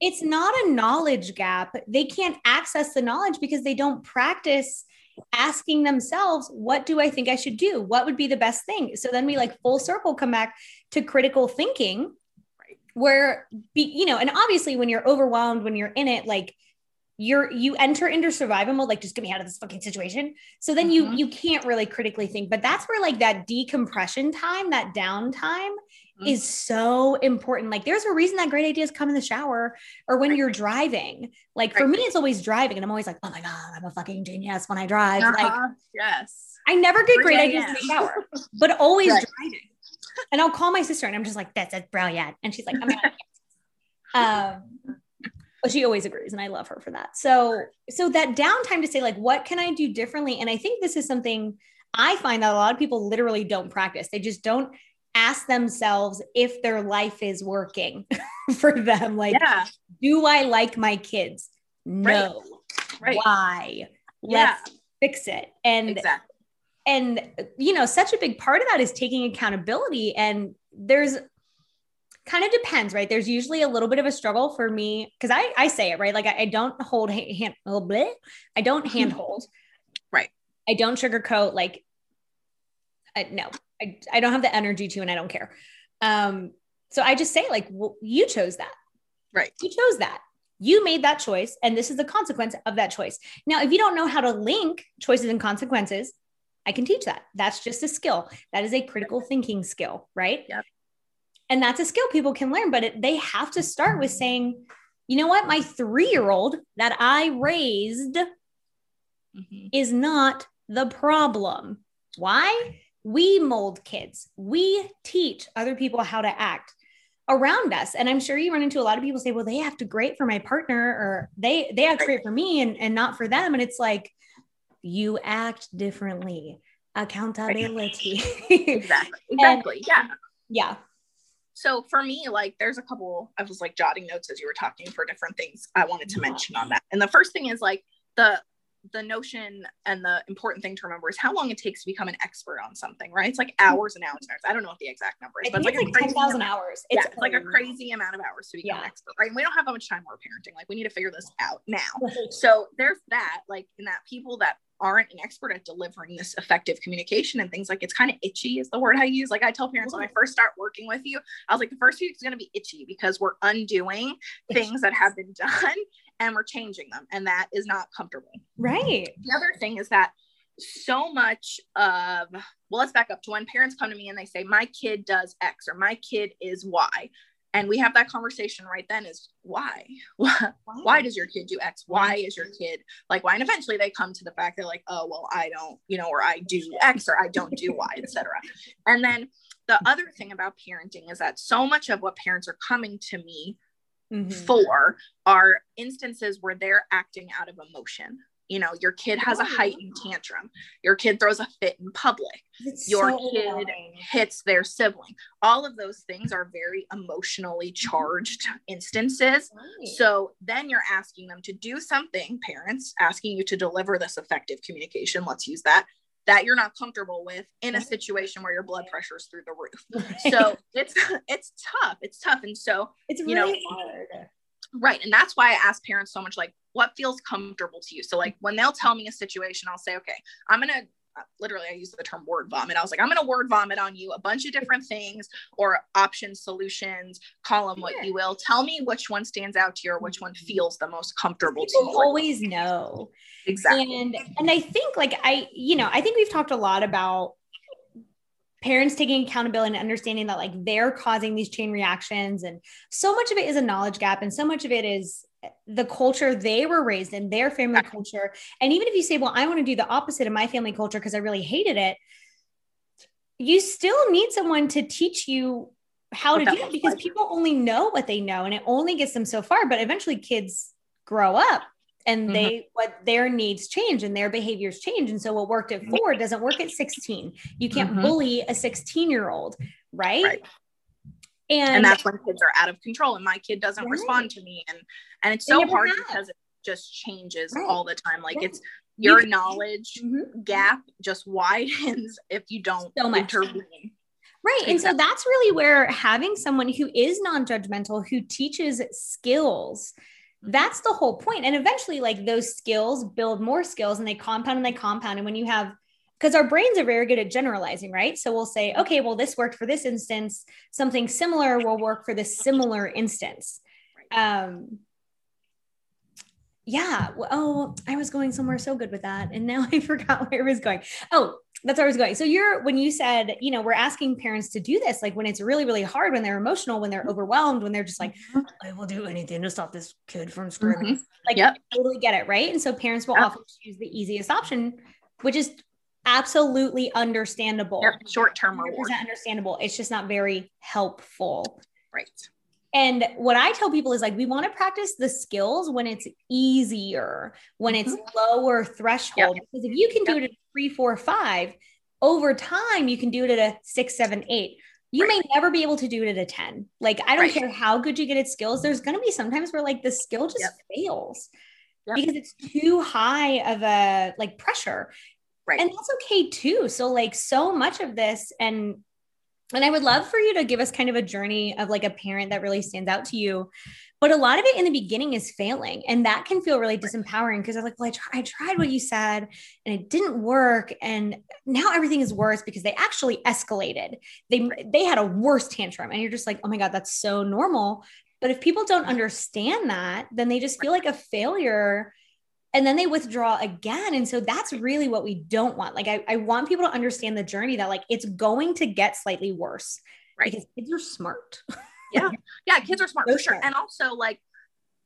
It's not a knowledge gap. They can't access the knowledge because they don't practice asking themselves, what do I think I should do? What would be the best thing? So then we like full circle come back to critical thinking where be, you know and obviously when you're overwhelmed when you're in it like you're you enter into survival mode like just get me out of this fucking situation so then mm-hmm. you you can't really critically think but that's where like that decompression time that downtime mm-hmm. is so important like there's a reason that great ideas come in the shower or when right. you're driving like right. for me it's always driving and i'm always like oh my god i'm a fucking genius when i drive uh-huh. like yes i never get great ideas in the shower but always right. driving and I'll call my sister and I'm just like, that's a brilliant. And she's like, I'm um, but she always agrees and I love her for that. So, so that downtime to say like, what can I do differently? And I think this is something I find that a lot of people literally don't practice. They just don't ask themselves if their life is working for them. Like, yeah. do I like my kids? No. Right. right. Why? Let's yeah. fix it. And exactly and you know, such a big part of that is taking accountability. And there's kind of depends, right? There's usually a little bit of a struggle for me because I I say it right, like I, I don't hold hand, oh, bleh, I don't handhold, right? I don't sugarcoat. Like, I, no, I I don't have the energy to, and I don't care. Um, so I just say like, well, you chose that, right? You chose that. You made that choice, and this is the consequence of that choice. Now, if you don't know how to link choices and consequences, I can teach that. That's just a skill. That is a critical thinking skill, right? Yep. And that's a skill people can learn, but it, they have to start with saying, you know what, my three year old that I raised mm-hmm. is not the problem. Why? We mold kids, we teach other people how to act around us and i'm sure you run into a lot of people say well they have to grade for my partner or they they have to grade for me and, and not for them and it's like you act differently accountability exactly exactly and, yeah yeah so for me like there's a couple i was like jotting notes as you were talking for different things i wanted to mention on that and the first thing is like the the notion and the important thing to remember is how long it takes to become an expert on something, right? It's like mm-hmm. hours and hours and hours. I don't know what the exact number is, but it's, like, like 10,000 hours. It's, yeah, it's like a crazy amount of hours to become yeah. an expert, right? And we don't have that much time we're parenting. Like we need to figure this out now. so there's that, like in that people that aren't an expert at delivering this effective communication and things like it's kind of itchy is the word I use. Like I tell parents when I first start working with you, I was like, the first week is going to be itchy because we're undoing things that have been done and we're changing them. And that is not comfortable. Right. The other thing is that so much of, well, let's back up to when parents come to me and they say, my kid does X or my kid is Y. And we have that conversation right then is why? why? Why does your kid do X? Why is your kid like why? And eventually they come to the fact they're like, oh, well, I don't, you know, or I do X or I don't do Y, etc. And then the other thing about parenting is that so much of what parents are coming to me mm-hmm. for are instances where they're acting out of emotion. You know, your kid has a oh, heightened tantrum. Your kid throws a fit in public. It's your so kid annoying. hits their sibling. All of those things are very emotionally charged instances. Right. So then you're asking them to do something, parents asking you to deliver this effective communication. Let's use that that you're not comfortable with in a situation where your blood pressure is through the roof. Right. So it's it's tough. It's tough. And so it's really you know, hard. Right. And that's why I ask parents so much like what feels comfortable to you. So like when they'll tell me a situation, I'll say, okay, I'm gonna uh, literally I use the term word vomit. I was like, I'm gonna word vomit on you a bunch of different things or options, solutions, call them what you will. Tell me which one stands out to you or which one feels the most comfortable People to you. Always know. Exactly. And and I think like I, you know, I think we've talked a lot about parents taking accountability and understanding that like they're causing these chain reactions and so much of it is a knowledge gap and so much of it is the culture they were raised in their family culture. And even if you say well i want to do the opposite of my family culture because i really hated it you still need someone to teach you how to do it because people only know what they know and it only gets them so far. But eventually kids grow up and mm-hmm. they what their needs change and their behaviors change. And so what worked at four doesn't work at 16 you can't mm-hmm. bully a 16 year old right? right, And, and that's when kids are out of control and my kid doesn't right. respond to me and and it's so hard have. because it just changes right. all the time like it's your you knowledge mm-hmm. gap just widens if you don't so much. intervene Right. And so that's really where having someone who is non judgmental, who teaches skills, that's the whole point and eventually like those skills build more skills and they compound and they compound and when you have because our brains are very good at generalizing right so we'll say okay well this worked for this instance something similar will work for this similar instance um yeah oh i was going somewhere so good with that and now i forgot where i was going oh that's where I was going. So you're when you said, you know, we're asking parents to do this, like when it's really, really hard, when they're emotional, when they're mm-hmm. overwhelmed, when they're just like, mm-hmm. I will do anything to stop this kid from screaming. Mm-hmm. Like yep. totally get it, right? And so parents will yep. often choose the easiest option, which is absolutely understandable. Yep. Short term reward. Understandable. It's just not very helpful. Right. And what I tell people is like, we want to practice the skills when it's easier, when it's mm-hmm. lower threshold. Yep. Because if you can do it at three, four, five, over time, you can do it at a six, seven, eight. You right. may never be able to do it at a 10. Like, I don't right. care how good you get at skills. There's going to be sometimes where like the skill just yep. fails because it's too high of a like pressure. Right. And that's okay too. So like so much of this and and I would love for you to give us kind of a journey of like a parent that really stands out to you. But a lot of it in the beginning is failing. And that can feel really disempowering because I'm like, well, I, try- I tried what you said and it didn't work. And now everything is worse because they actually escalated. They they had a worse tantrum. And you're just like, oh my God, that's so normal. But if people don't understand that, then they just feel like a failure and then they withdraw again. And so that's really what we don't want. Like, I, I want people to understand the journey that, like, it's going to get slightly worse Right. because kids are smart. yeah yeah kids are smart So for sure smart. and also like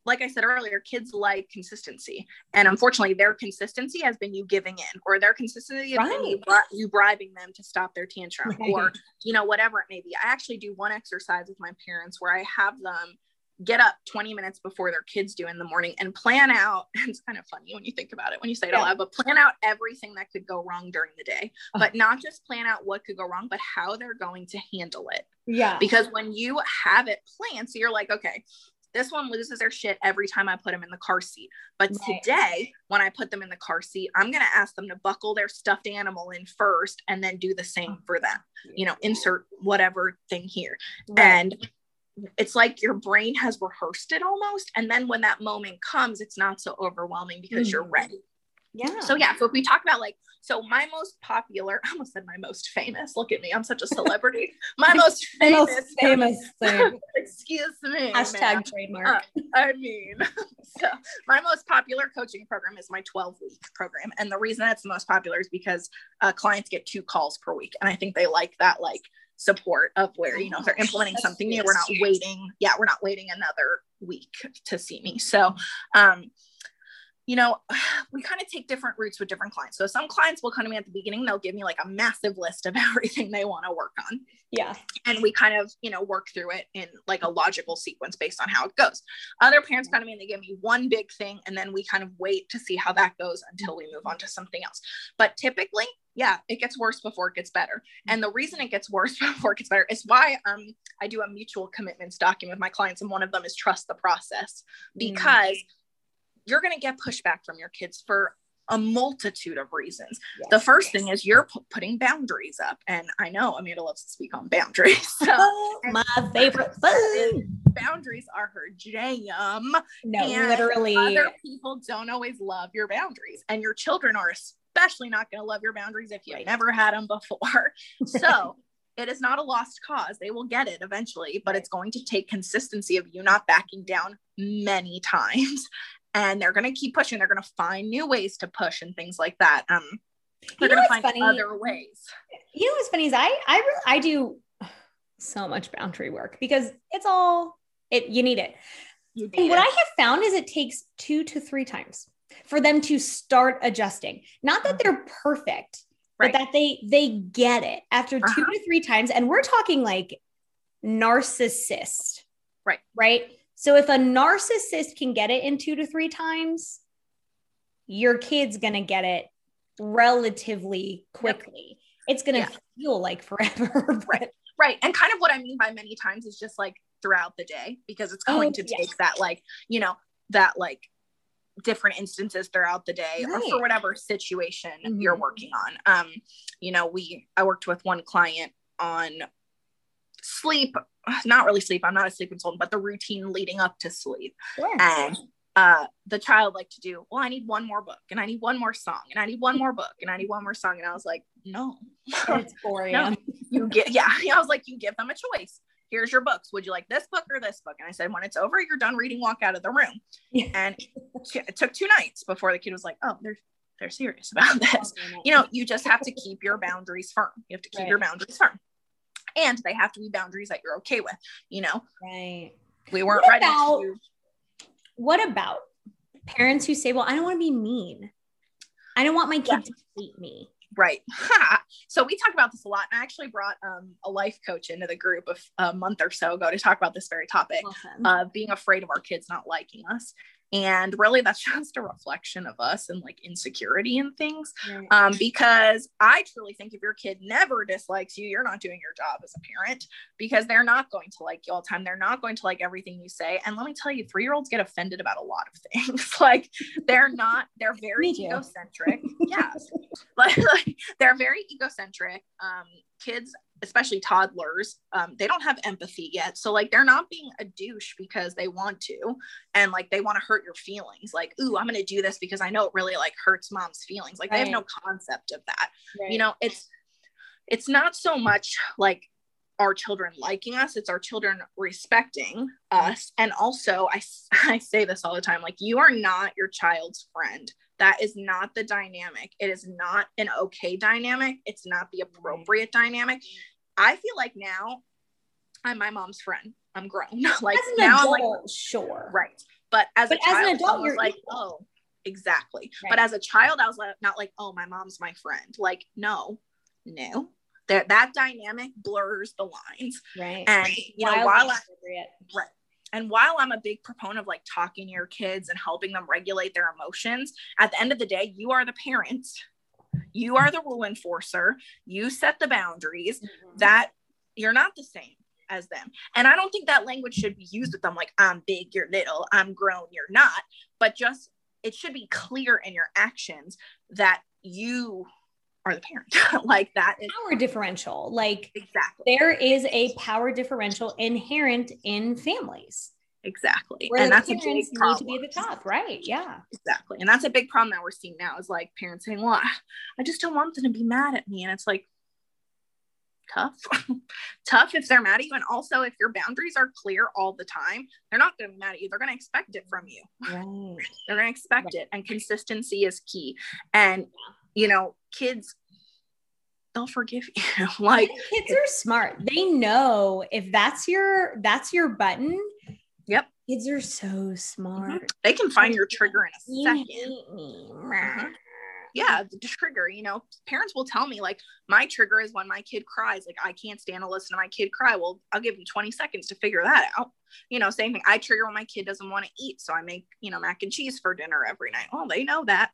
like i said earlier kids like consistency and unfortunately their consistency has been you giving in or their consistency has been you, you bribing them to stop their tantrum Right. or you know whatever it may be i actually do one exercise with my parents where i have them get up 20 minutes before their kids do in the morning and plan out it's kind of funny when you think about it when you say it out loud but plan out everything that could go wrong during the day Oh. but not just plan out what could go wrong but how they're going to handle it Yeah. because when you have it planned, so you're like, okay, this one loses their shit every time I put them in the car seat. But Right. today, when I put them in the car seat, I'm going to ask them to buckle their stuffed animal in first and then do the same for them. You know, insert whatever thing here. And it's like your brain has rehearsed it almost. And then when that moment comes, it's not so overwhelming because you're Mhm. ready. yeah. So yeah, so if we talk about like, so my most popular, I almost said my most famous. Look at me, I'm such a celebrity. My most famous, most famous thing. excuse me, Hashtag ma'am. trademark. I mean, so my most popular coaching program is my 12 week program, and the reason that's the most popular is because uh, clients get two calls per week, and I think they like that like support of where you know if they're Oh, implementing something new, we're not waiting. Yeah, we're not waiting another week to see me. So, um, you know, we kind of take different routes with different clients. So some clients will come to me at the beginning, they'll give me like a massive list of everything they want to work on. yeah. And we kind of, you know, work through it in like a logical sequence based on how it goes. Other parents come to me and they give me one big thing, and then we kind of wait to see how that goes until we move on to something else. But typically, yeah, it gets worse before it gets better. And the reason it gets worse before it gets better is why um, I do a mutual commitments document with my clients. And one of them is trust the process because you're going to get pushback from your kids for a multitude of reasons. the first yes. thing is you're pu- putting boundaries up. And I know Amanda loves to speak on boundaries. So my favorite thing. boundaries are her jam. No, literally. Other people don't always love your boundaries, and your children are especially not going to love your boundaries if you've Right. never had them before. So it is not a lost cause. They will get it eventually, but it's going to take consistency of you not backing down many times. And they're going to keep pushing. They're going to find new ways to push and things like that. Um, they're going to find funny? other ways. you know what's funny is I I I do so much boundary work because it's all it you need it. You And need what it. I have found is it takes two to three times for them to start adjusting. Not that they're perfect, Right. but that they they get it after 2 Uh-huh. to three times. And we're talking like narcissist. Right. Right. So if a narcissist can get it in two to three times, your kid's gonna get it relatively quickly. It's gonna Yeah. feel like forever. Right. Right. And kind of what I mean by many times is just like throughout the day, because it's Oh, going to yes. take that, like, you know, that like different instances throughout the day or for whatever situation you're Mhm. working on. Um, you know, we I worked with one client on sleep, not really sleep, I'm not a sleep consultant, but the routine leading up to sleep. Sure. And uh the child liked to do, well, I need one more book and I need one more song and I need one more book and I need one more song. And I was like, no. It's 4 No. you get yeah i was like you give them a choice here's your books would you like this book or this book and i said when it's over you're done reading walk out of the room Yeah. and it took two nights before the kid was like oh they're they're serious about this you know you just have to keep your boundaries firm you have to keep your boundaries firm and they have to be boundaries that you're okay with you know Right. we weren't What ready about- to What about parents who say, Well, I don't want to be mean. I don't want my kid Yeah. to hate me. Right. so we talk about this a lot. And I actually brought um, a life coach into the group a, a month or so ago to talk about this very topic Awesome. of being afraid of our kids not liking us. And really that's just a reflection of us and like insecurity and things. Right. um, because i truly think if your kid never dislikes you you're not doing your job as a parent because they're not going to like you all the time. They're not going to like everything you say. And let me tell you three year olds get offended about a lot of things. Like they're not they're very egocentric. Yeah like, like they're very egocentric. Um, kids especially toddlers um, they don't have empathy yet. So like they're not being a douche because they want to and like they want to hurt your feelings. Like ooh i'm gonna do this because i know it really like hurts mom's feelings. Like right. they have no concept of that. Right. you know it's it's not so much like our children liking us it's our children respecting us. And also i i say this all the time like you are not your child's friend that is not the dynamic it is not an okay dynamic it's not the appropriate dynamic I feel like now I'm my mom's friend. I'm grown. like now, adult, like sure, right. But as but a child, as an adult, you're like, equal. oh, exactly. Right. But as a child, I was like, not like, oh, my mom's my friend. Like, no, no. That that dynamic blurs the lines. Right. And you know, while I, right. And while I'm a big proponent of like talking to your kids and helping them regulate their emotions, at the end of the day, you are the parent you are the rule enforcer. You set the boundaries mm-hmm. that you're not the same as them. And I don't think that language should be used with them like, I'm big, you're little, I'm grown, you're not. But just, it should be clear in your actions that you are the parent. like that is power differential. Like, exactly. There is a power differential inherent in families. Exactly. Where and that's a big problem. need to be at the top, right? Yeah. Exactly. And that's a big problem that we're seeing now is like parents saying, Well, I just don't want them to be mad at me. And it's like tough. tough if they're mad at you. And also if your boundaries are clear all the time, they're not gonna be mad at you. They're gonna expect it from you. Right. they're gonna expect right. it. And consistency is key. And you know, kids they'll forgive you. like kids are smart. They know if that's your that's your button, Yep. Kids are so smart. Mm-hmm. They can find your trigger in a second. Mm-hmm. Yeah, the trigger, you know, parents will tell me like my trigger is when my kid cries. Like I can't stand to listen to my kid cry. Well, I'll give them 20 seconds to figure that out. You know, same thing. I trigger when my kid doesn't want to eat. So I make, you know, mac and cheese for dinner every night. Oh, they know that.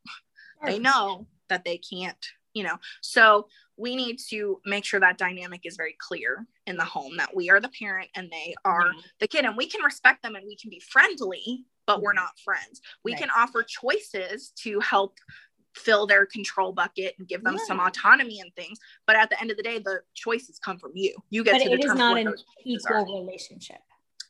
They know that they can't, you know. So we need to make sure that dynamic is very clear in the home that we are the parent and they are mm-hmm. the kid and we can respect them and we can be friendly but we're not friends we right. can offer choices to help fill their control bucket and give them yeah. some autonomy and things but at the end of the day the choices come from you you get but to it determine is not an equal relationship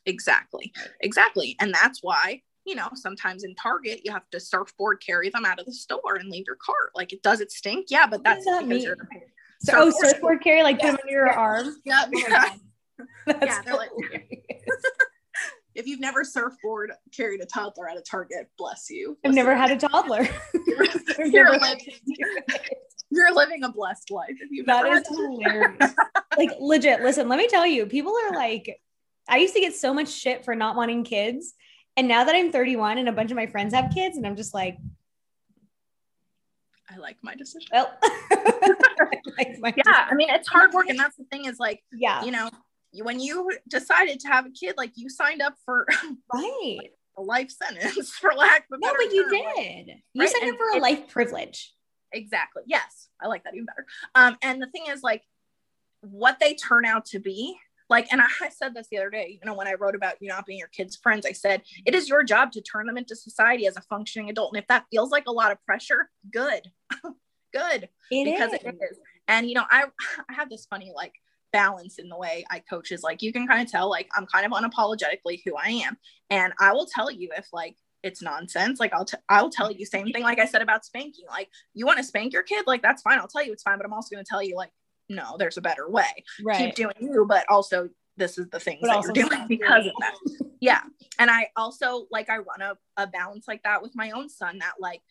exactly exactly and that's why you know, sometimes in Target, you have to surfboard carry them out of the store and leave your cart. Like it does it stink? Yeah, but that's that because you're the so, oh, surfboard carry, like put them under your arm. Yeah, oh yeah. yeah they're like, if you've never surfboard carried a toddler at a Target, bless you. I've never had a toddler. you're, you're, living, you're, living, a blessed life. If you've that is hilarious. like legit. Listen, let me tell you, people are like, I used to get so much shit for not wanting kids. And now that I'm 31 and a bunch of my friends have kids, and I'm just like, I like my decision. Well, I like my yeah, decision. I mean, it's hard work. And that's the thing is like, yeah, you know, when you decided to have a kid, like you signed up for right like a life sentence for lack of a No, but you did. Like, you right? signed and up for a life privilege. Exactly. Yes. I like that even better. Um, and the thing is like what they turn out to be like and I, said this the other day you know when i wrote about you not being your kids friends i said it is your job to turn them into society as a functioning adult and if that feels like a lot of pressure good good it because is. it is and you know i i have this funny like balance in the way i coach is like you can kind of tell like i'm kind of unapologetically who i am and i will tell you if like it's nonsense. Like I'll t- I'll tell you same thing like I said about spanking. Like you want to spank your kid, like that's fine. I'll tell you it's fine, but I'm also going to tell you like no, there's a better way. Right. Keep doing you, but also this is the things but that you're doing because of that. yeah. And I also like I run a, a balance like that with my own son that like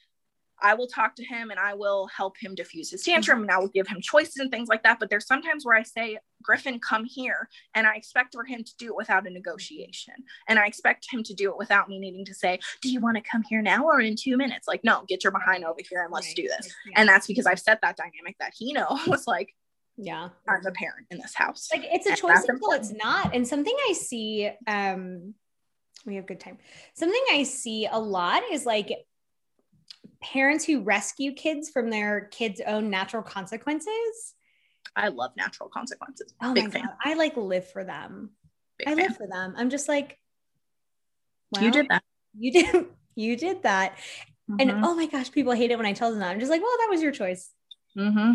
I will talk to him and I will help him diffuse his mm-hmm. tantrum and I will give him choices and things like that. But there's sometimes where I say, Griffin, come here. And I expect for him to do it without a negotiation. And I expect him to do it without me needing to say, Do you want to come here now or in two minutes? Like, no, get your behind over here and let's do this. And that's because I've set that dynamic that he knows, like, yeah i'm a parent in this house like it's a and choice until it's not and something i see um We have good time. Something I see a lot is like parents who rescue kids from their kids' own natural consequences. I love natural consequences. Oh Big my fan. god, I like live for them. Big I fan. live for them. I'm just like, you did that. You did. You did that. And Mhm. oh my gosh, people hate it when I tell them that. I'm just like, well, that was your choice. Mhm.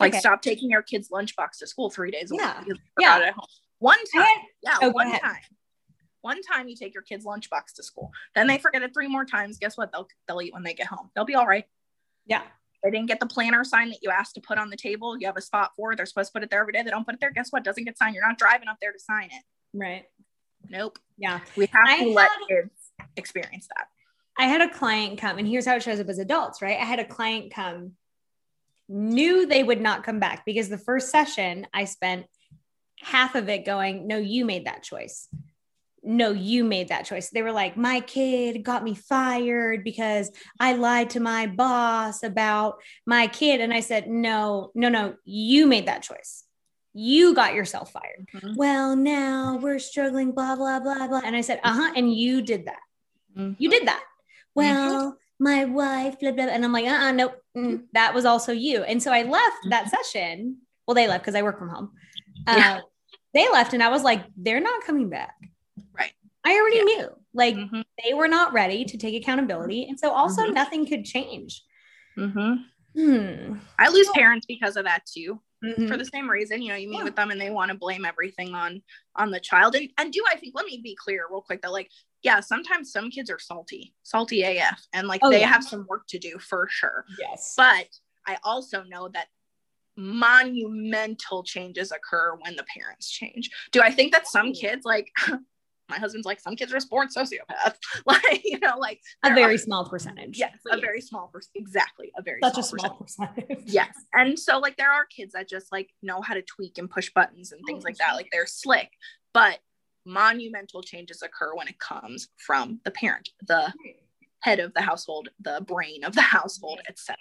Like Okay. stop taking your kids' lunchbox to school three days a Yeah. week. Yeah. at home. One time. had- yeah, Oh, one time. One time you take your kids' lunchbox to school. Then they forget it three more times. Guess what? They'll they'll eat when they get home. They'll be all right. yeah. They didn't get the planner sign that you asked to put on the table. You have a spot for it. They're supposed to put it there every day. They don't put it there. Guess what? Doesn't get signed. You're not driving up there to sign it. Right. Nope. Yeah. We have I to let kids experience that. I had a client come, and here's how it shows up as adults, right? I had a client come, knew they would not come back because the first session I spent half of it going, No, you made that choice. No, you made that choice. They were like, My kid got me fired because I lied to my boss about my kid. And I said, No, no, no, you made that choice. You got yourself fired. Mhm. Well, now we're struggling, blah, blah, blah, blah. And I said, Uh huh. And you did that. You did that. Well, my wife, blah, blah. And I'm like, uh uh nope. mm, that was also you. And so I left that session. Well, they left because I work from home. Uh, Yeah. They left, and I was like, they're not coming back. Right. I already Yeah. knew. Like, Mhm. they were not ready to take accountability. And so also Mhm. nothing could change. Mhm. Hmm. I lose parents because of that too. Mhm. for the same reason you know you meet Yeah. with them and they want to blame everything on on the child and and do i think let me be clear real quick that like yeah sometimes some kids are salty salty af and like Oh, they yeah. have some work to do for sure Yes. but i also know that monumental changes occur when the parents change do i think that some kids like my husband's like some kids are born sociopaths like you know like a very are- small percentage. yes a very small person exactly a very such a small small percentage. percentage. Yes. And so like there are kids that just like know how to tweak and push buttons and things Oh, like that. Like they're slick, but monumental changes occur when it comes from the parent, the head of the household, the brain of the household, etc.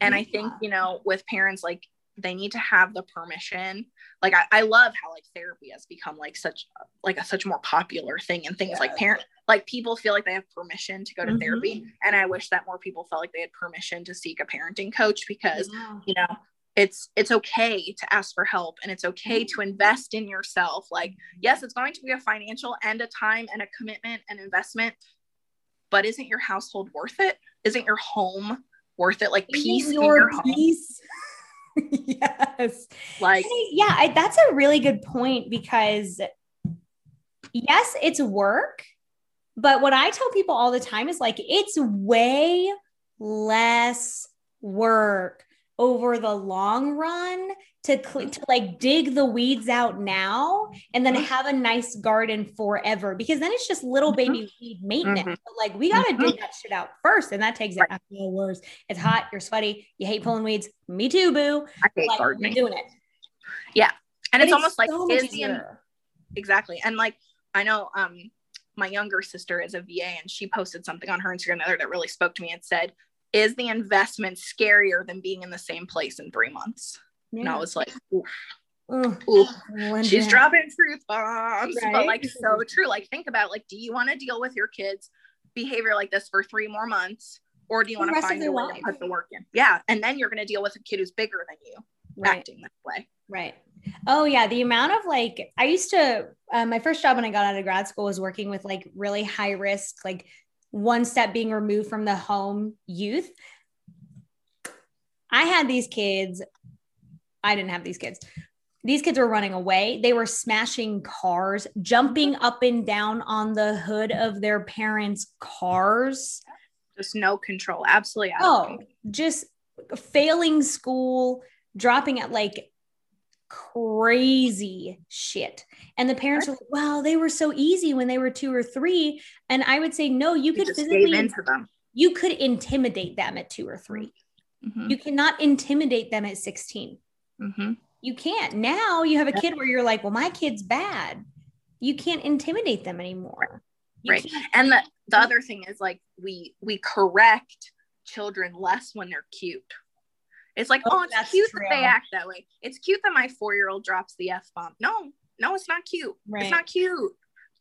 And I think, you know, with parents like they need to have the permission. Like I, I love how like therapy has become like such like a such more popular thing and things like parent like people feel like they have permission to go to Mhm. therapy. And I wish that more people felt like they had permission to seek a parenting coach because Yeah. you know it's it's okay to ask for help and it's okay to mm-hmm. invest in yourself. Like mm-hmm. yes it's going to be a financial and a time and a commitment and investment but isn't your household worth it? Isn't your home worth it? Like peace in your your home. peace. yes. like yeah, I, that's a really good point because yes, it's work, but what I tell people all the time is like it's way less work over the long run to cl- to like dig the weeds out now and then Mhm. have a nice garden forever because then it's just little Mhm. baby weed maintenance. Mhm. But like we got to Mhm. dig that shit out first and that takes Right. it hours. It's hot, you're sweaty, you hate pulling weeds. Me too, boo. i hate Like, gardening you're doing it. Yeah, and But it's almost like so in- exactly and like i know um my younger sister is a va and she posted something on her instagram the other that really spoke to me and said is the investment scarier than being in the same place in three months and i was like oof, oof. Linda. she's dropping truth bombs but like so true like think about like do you want to deal with your kids behavior like this for three more months or do you want to find a way life. to put the work in yeah and then you're going to deal with a kid who's bigger than you right. acting that way Right. Oh yeah, the amount of like I used to uh, my first job when I got out of grad school was working with like really high risk like one step being removed from the home youth. I had these kids I didn't have these kids. These kids were running away. They were smashing cars, jumping up and down on the hood of their parents' cars. just no control absolutely Oh, just failing school, dropping at like crazy shit. And the parents were like, wow, they were so easy when they were two or three. And I would say, no, you you could physically, into them you could intimidate them at two or 3 Mhm. You cannot intimidate them at 16. Mhm. You can't. Now you have a kid where you're like, well, my kid's bad. You can't intimidate them anymore. You Right. can't- and the the other thing is like we we correct children less when they're cute it's like Oh, oh, it's that's cute true. that they act that way it's cute that my four-year-old drops the f-bomb no no it's not cute Right. it's not cute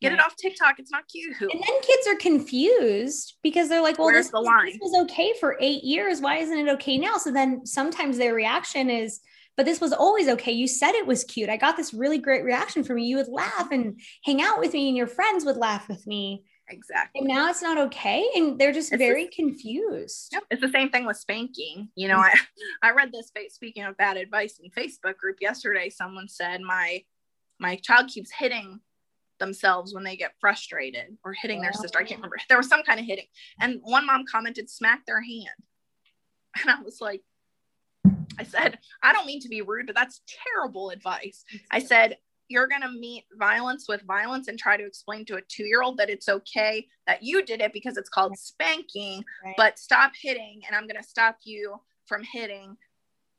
Get Right. it off TikTok. It's not cute. And then kids are confused because they're like, well, Where's this, the was- line? this was okay for eight years. Why isn't it okay now? So then sometimes their reaction is, but this was always okay. You said it was cute. I got this really great reaction from you. You would laugh and hang out with me, and your friends would laugh with me. Exactly. And now it's not okay. And they're just It's very confused. Yep. It's the same thing with spanking. You know, mm-hmm. I, I read this speaking of bad advice in Facebook group yesterday. Someone said my my child keeps hitting themselves when they get frustrated or hitting their sister. I can't oh. remember. There was some kind of hitting. And one mom commented, smack their hand. And I was like, I said, I don't mean to be rude, but that's terrible advice. I said, you're going to meet violence with violence and try to explain to a two year old that it's okay that you did it because it's called spanking, Right. but stop hitting. And I'm going to stop you from hitting,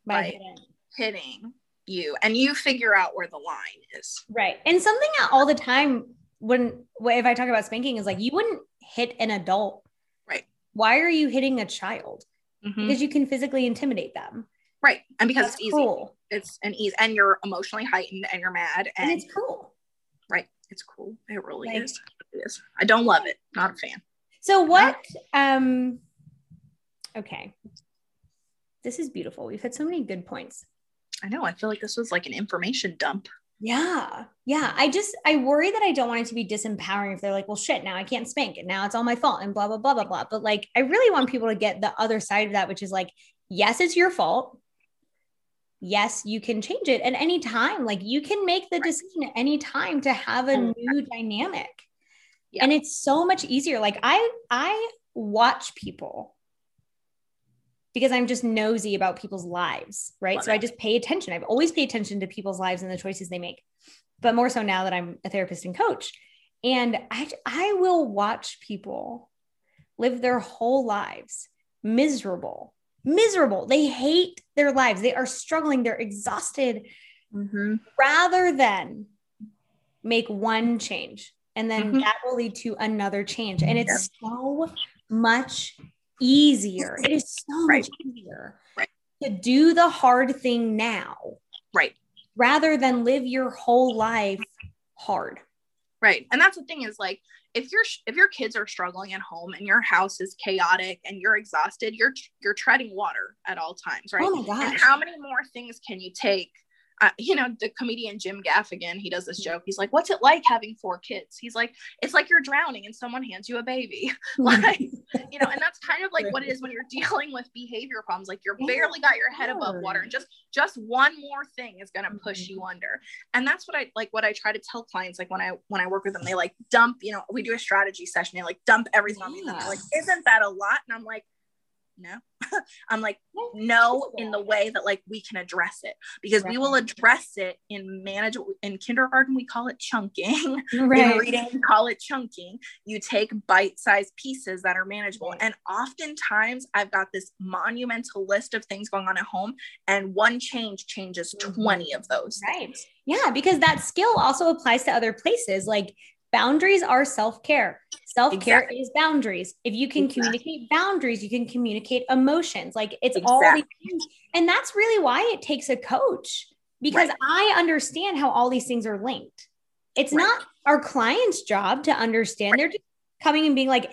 By right. hitting. hitting you. And you figure out where the line is. Right. And something all the time when if I talk about spanking is like you wouldn't hit an adult. Right. Why are you hitting a child? Mhm. Because you can physically intimidate them. Right. And because That's it's easy, cruel. it's an ease, and you're emotionally heightened and you're mad. And And, it's cool. right. It's cool. It really Like- is. It is. I don't love it. Not a fan. So what um okay. This is beautiful. We've had so many good points. I know. I feel like this was like an information dump. Yeah. Yeah. I just I worry that I don't want it to be disempowering if they're like, well shit, now I can't spank and now it's all my fault and blah blah blah blah blah. But like I really want people to get the other side of that, which is like, yes, it's your fault. Yes, you can change it at any time. Like you can make the decision at any time to have a new dynamic. Yeah. And it's so much easier. Like I I watch people because I'm just nosy about people's lives, right? Love so I just pay attention. I've always paid attention to people's lives and the choices they make, but more so now that I'm a therapist and coach. And I, I will watch people live their whole lives miserable, miserable. They hate their lives. They are struggling. They're exhausted Mm-hmm. rather than make one change and then Mhm. that will lead to another change and it's so much easier it is so Right. much easier Right. to do the hard thing now Right. rather than live your whole life hard Right. And that's the thing is like if your if your kids are struggling at home and your house is chaotic and you're exhausted, you're you're treading water at all times, right? oh my And how many more things can you take? Uh, you know, the comedian Jim Gaffigan, he does this joke. He's like, "What's it like having four kids?" He's like, "It's like you're drowning and someone hands you a baby." like, you know, and that's kind of like what it is when you're dealing with behavior problems. Like you're barely got your head above water, and just just one more thing is gonna push Mhm. you under. And that's what I like. What I try to tell clients, like when I when I work with them, they like dump. You know, we do a strategy session. They like dump everything on me. And they're like, "Isn't that a lot?" And I'm like, "No." I'm like, no in the way that like we can address it because we will address it in manage in kindergarten we call it chunking in reading we call it chunking you take bite-sized pieces that are manageable Right. and oftentimes i've got this monumental list of things going on at home and one change changes Mhm. 20 of those Right. Yeah, because that skill also applies to other places. Like boundaries are self care. Self care Exactly. is boundaries. If you can Exactly. communicate boundaries, you can communicate emotions. Like it's all these things. And that's really why it takes a coach because Right. I understand how all these things are linked. It's Right. not our client's job to understand. They're just coming and being like,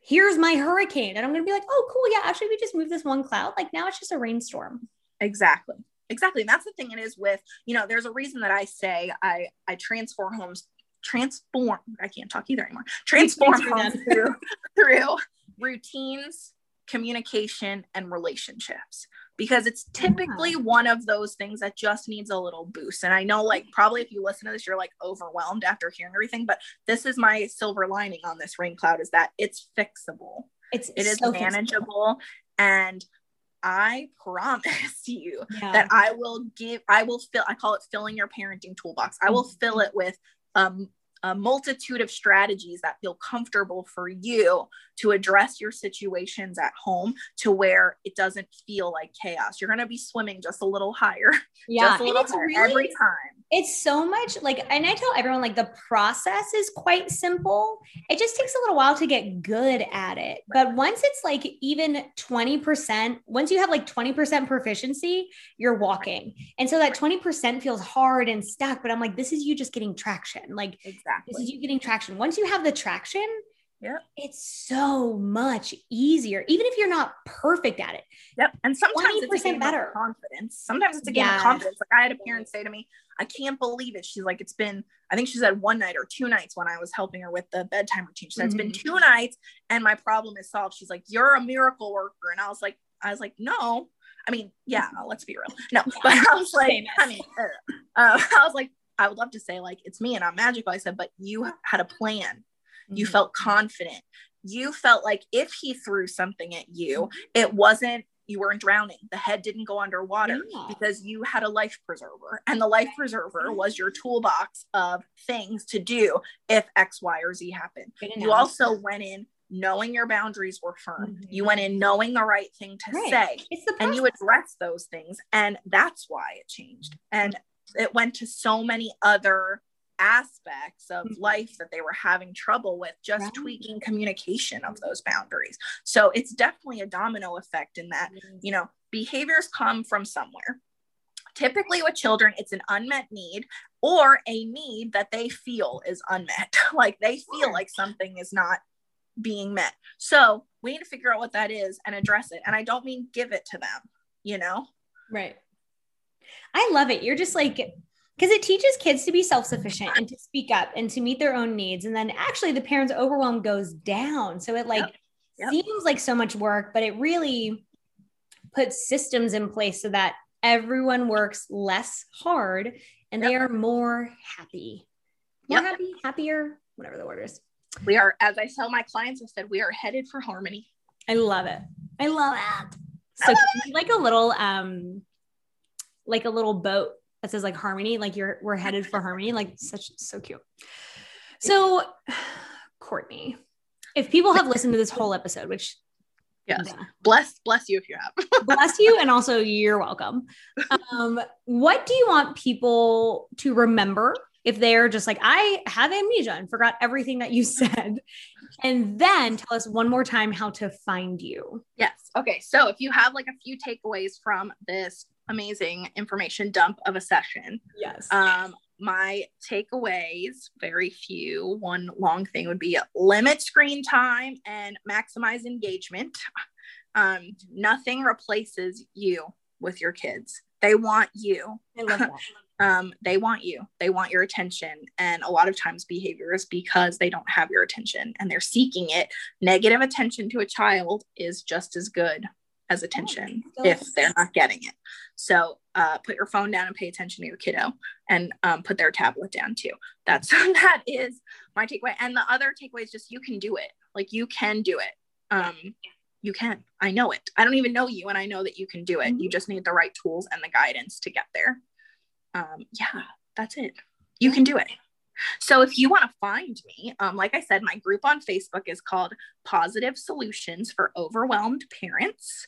here's my hurricane. And I'm going to be like, oh, cool. Yeah, actually, we just moved this one cloud. Like now it's just a rainstorm. Exactly. Exactly. And that's the thing it is with, you know, there's a reason that I say I I transfer homes, transform, I can't talk either anymore. Transform them. through, through routines, communication, and relationships. Because it's typically one of those things that just needs a little boost. And I know, like, probably if you listen to this, you're like overwhelmed after hearing everything. But this is my silver lining on this rain cloud is that it's fixable It's it is so fixable. manageable and i promise you Yeah. that i will give i will fill i call it filling your parenting toolbox i will mm-hmm. fill it with um a multitude of strategies that feel comfortable for you to address your situations at home to where it doesn't feel like chaos. You're going to be swimming just a little higher, yeah. just a And little it's higher really every time. it's so much like and i tell everyone like the process is quite simple it just takes a little while to get good at it but once it's like even 20% once you have like 20% proficiency you're walking and so that 20% feels hard and stuck but i'm like this is you just getting traction like Exactly. Exactly. This is you getting traction. Once you have the traction, Yep. it's so much easier, even if you're not perfect at it. Yep. And sometimes it's a 20% game better. of confidence. Sometimes it's a game Yeah. of confidence. Like I had a parent say to me, I can't believe it. She's like, it's been, I think she said one night or two nights when I was helping her with the bedtime routine. She said, it's been Mhm. two nights and my problem is solved. She's like, you're a miracle worker. And I was like, I was like, no. I mean, yeah, let's be real. No, but I was like, Famous. I mean, uh, uh, I was like, I would love to say like, it's me and I'm magical. I said, but you had a plan. You Mhm. felt confident. You felt like if he threw something at you, it wasn't you weren't drowning. The head didn't go underwater Yeah. because you had a life preserver. And the life preserver was your toolbox of things to do if X, Y, or Z happened. You also went in knowing your boundaries were firm. Mhm. You went in knowing the right thing to Right. say it's the and you process. address those things and that's why it changed and it went to so many other aspects of Mhm. life that they were having trouble with just Right. tweaking communication of those boundaries. So it's definitely a domino effect in that you know behaviors come from somewhere. Typically with children it's an unmet need or a need that they feel is unmet. Like they feel like something is not being met. So we need to figure out what that is and address it. And i don't mean give it to them you know? Right. I love it. You're just like, because it teaches kids to be self sufficient and to speak up and to meet their own needs. And then actually, the parents' overwhelm goes down. So it like Yep. seems like so much work, but it really puts systems in place so that everyone works less hard and they are more happy. More Yep. happy, happier, whatever the word is. we are as i tell my clients i said we are headed for harmony I love it. I love it. So like a little um like a little boat that says like harmony, like you're we're headed for harmony, like such so cute. So Courtney, if people have listened to this whole episode, which yes yeah, bless bless you if you have bless you and also you're welcome. Um, what do you want people to remember if they're just like, I have amnesia and forgot everything that you said? And then tell us one more time how to find you. Yes. Okay. So if you have like a few takeaways from this amazing information dump of a session, Yes. um, my takeaways, very few. One long thing would be limit screen time and maximize engagement. Um, nothing replaces you with your kids. They want you. Um, they want you. They want your attention. And a lot of times behavior is because they don't have your attention and they're seeking it. Negative attention to a child is just as good as attention if they're not getting it. So uh, put your phone down and pay attention to your kiddo and um, put their tablet down too. That's that is my takeaway. And the other takeaway is just you can do it. Like you can do it. Um, you can. I know it. I don't even know you, and I know that you can do it. You Mhm. just need the right tools and the guidance to get there. Um, yeah, that's it. You can do it. So if you want to find me, um, like I said, my group on Facebook is called Positive Solutions for Overwhelmed Parents.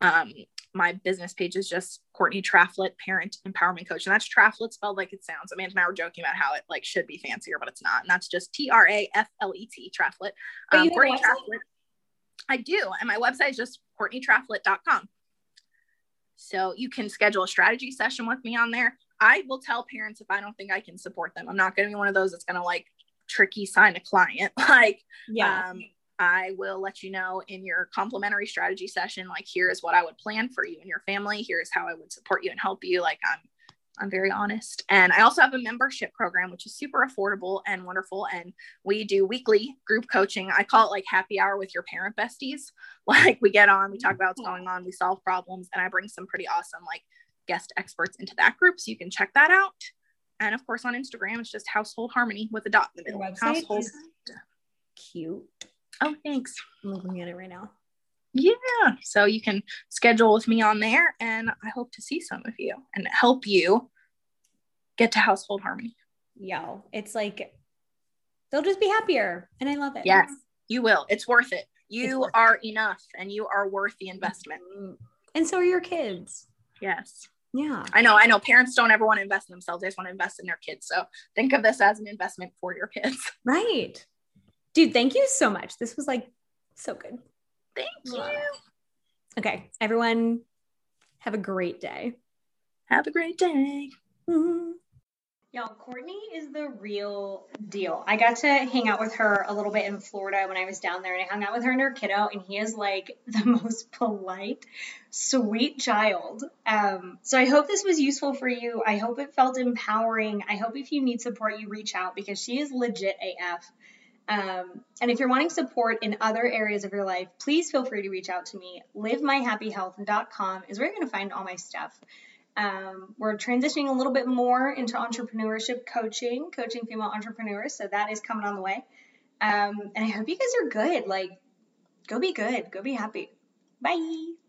Um, my business page is just Courtney Traflet, Parent Empowerment Coach, and that's Traflet spelled like it sounds. Amanda and I were joking about how it like should be fancier, but it's not, and that's just T R A F L E T Traflet. Um, Courtney? Traflet. I do, and my website is just CourtneyTraflet.com. So you can schedule a strategy session with me on there. I will tell parents if I don't think I can support them. I'm not going to be one of those that's going to like tricky sign a client. Like, Yeah. um, I will let you know in your complimentary strategy session, like, here is what I would plan for you and your family. Here's how I would support you and help you. Like, I'm, I'm very honest. And I also have a membership program, which is super affordable and wonderful. And we do weekly group coaching. I call it like happy hour with your parent besties. Like, we get on, we talk about what's going on, we solve problems, and I bring some pretty awesome, like, guest experts into that group. So you can check that out. And of course, on Instagram, it's just household harmony with a dot in the middle. Household. cute. Oh, thanks. I'm looking at it right now. Yeah. So you can schedule with me on there, and I hope to see some of you and help you get to household harmony. Yo, it's like they'll just be happier. And I love it. Yes, you will. It's worth it. You worth are enough and you are worth the investment. And so are your kids. Yes. Yeah. I know. I know parents don't ever want to invest in themselves, they just want to invest in their kids. So think of this as an investment for your kids. Right. Dude, thank you so much. This was like so good. Thank you. Okay. Everyone, have a great day. Have a great day. Mhm. Y'all, Courtney is the real deal. I got to hang out with her a little bit in Florida when I was down there, and I hung out with her and her kiddo, and he is like the most polite, sweet child. Um, so I hope this was useful for you. I hope it felt empowering. I hope if you need support, you reach out because she is legit AF. Um, and if you're wanting support in other areas of your life, please feel free to reach out to me. LiveMyHappyHealth.com is where you're going to find all my stuff. Um, we're transitioning a little bit more into entrepreneurship coaching, coaching female entrepreneurs. So that is coming on the way. Um, and I hope you guys are good. Like, go be good, go be happy. Bye.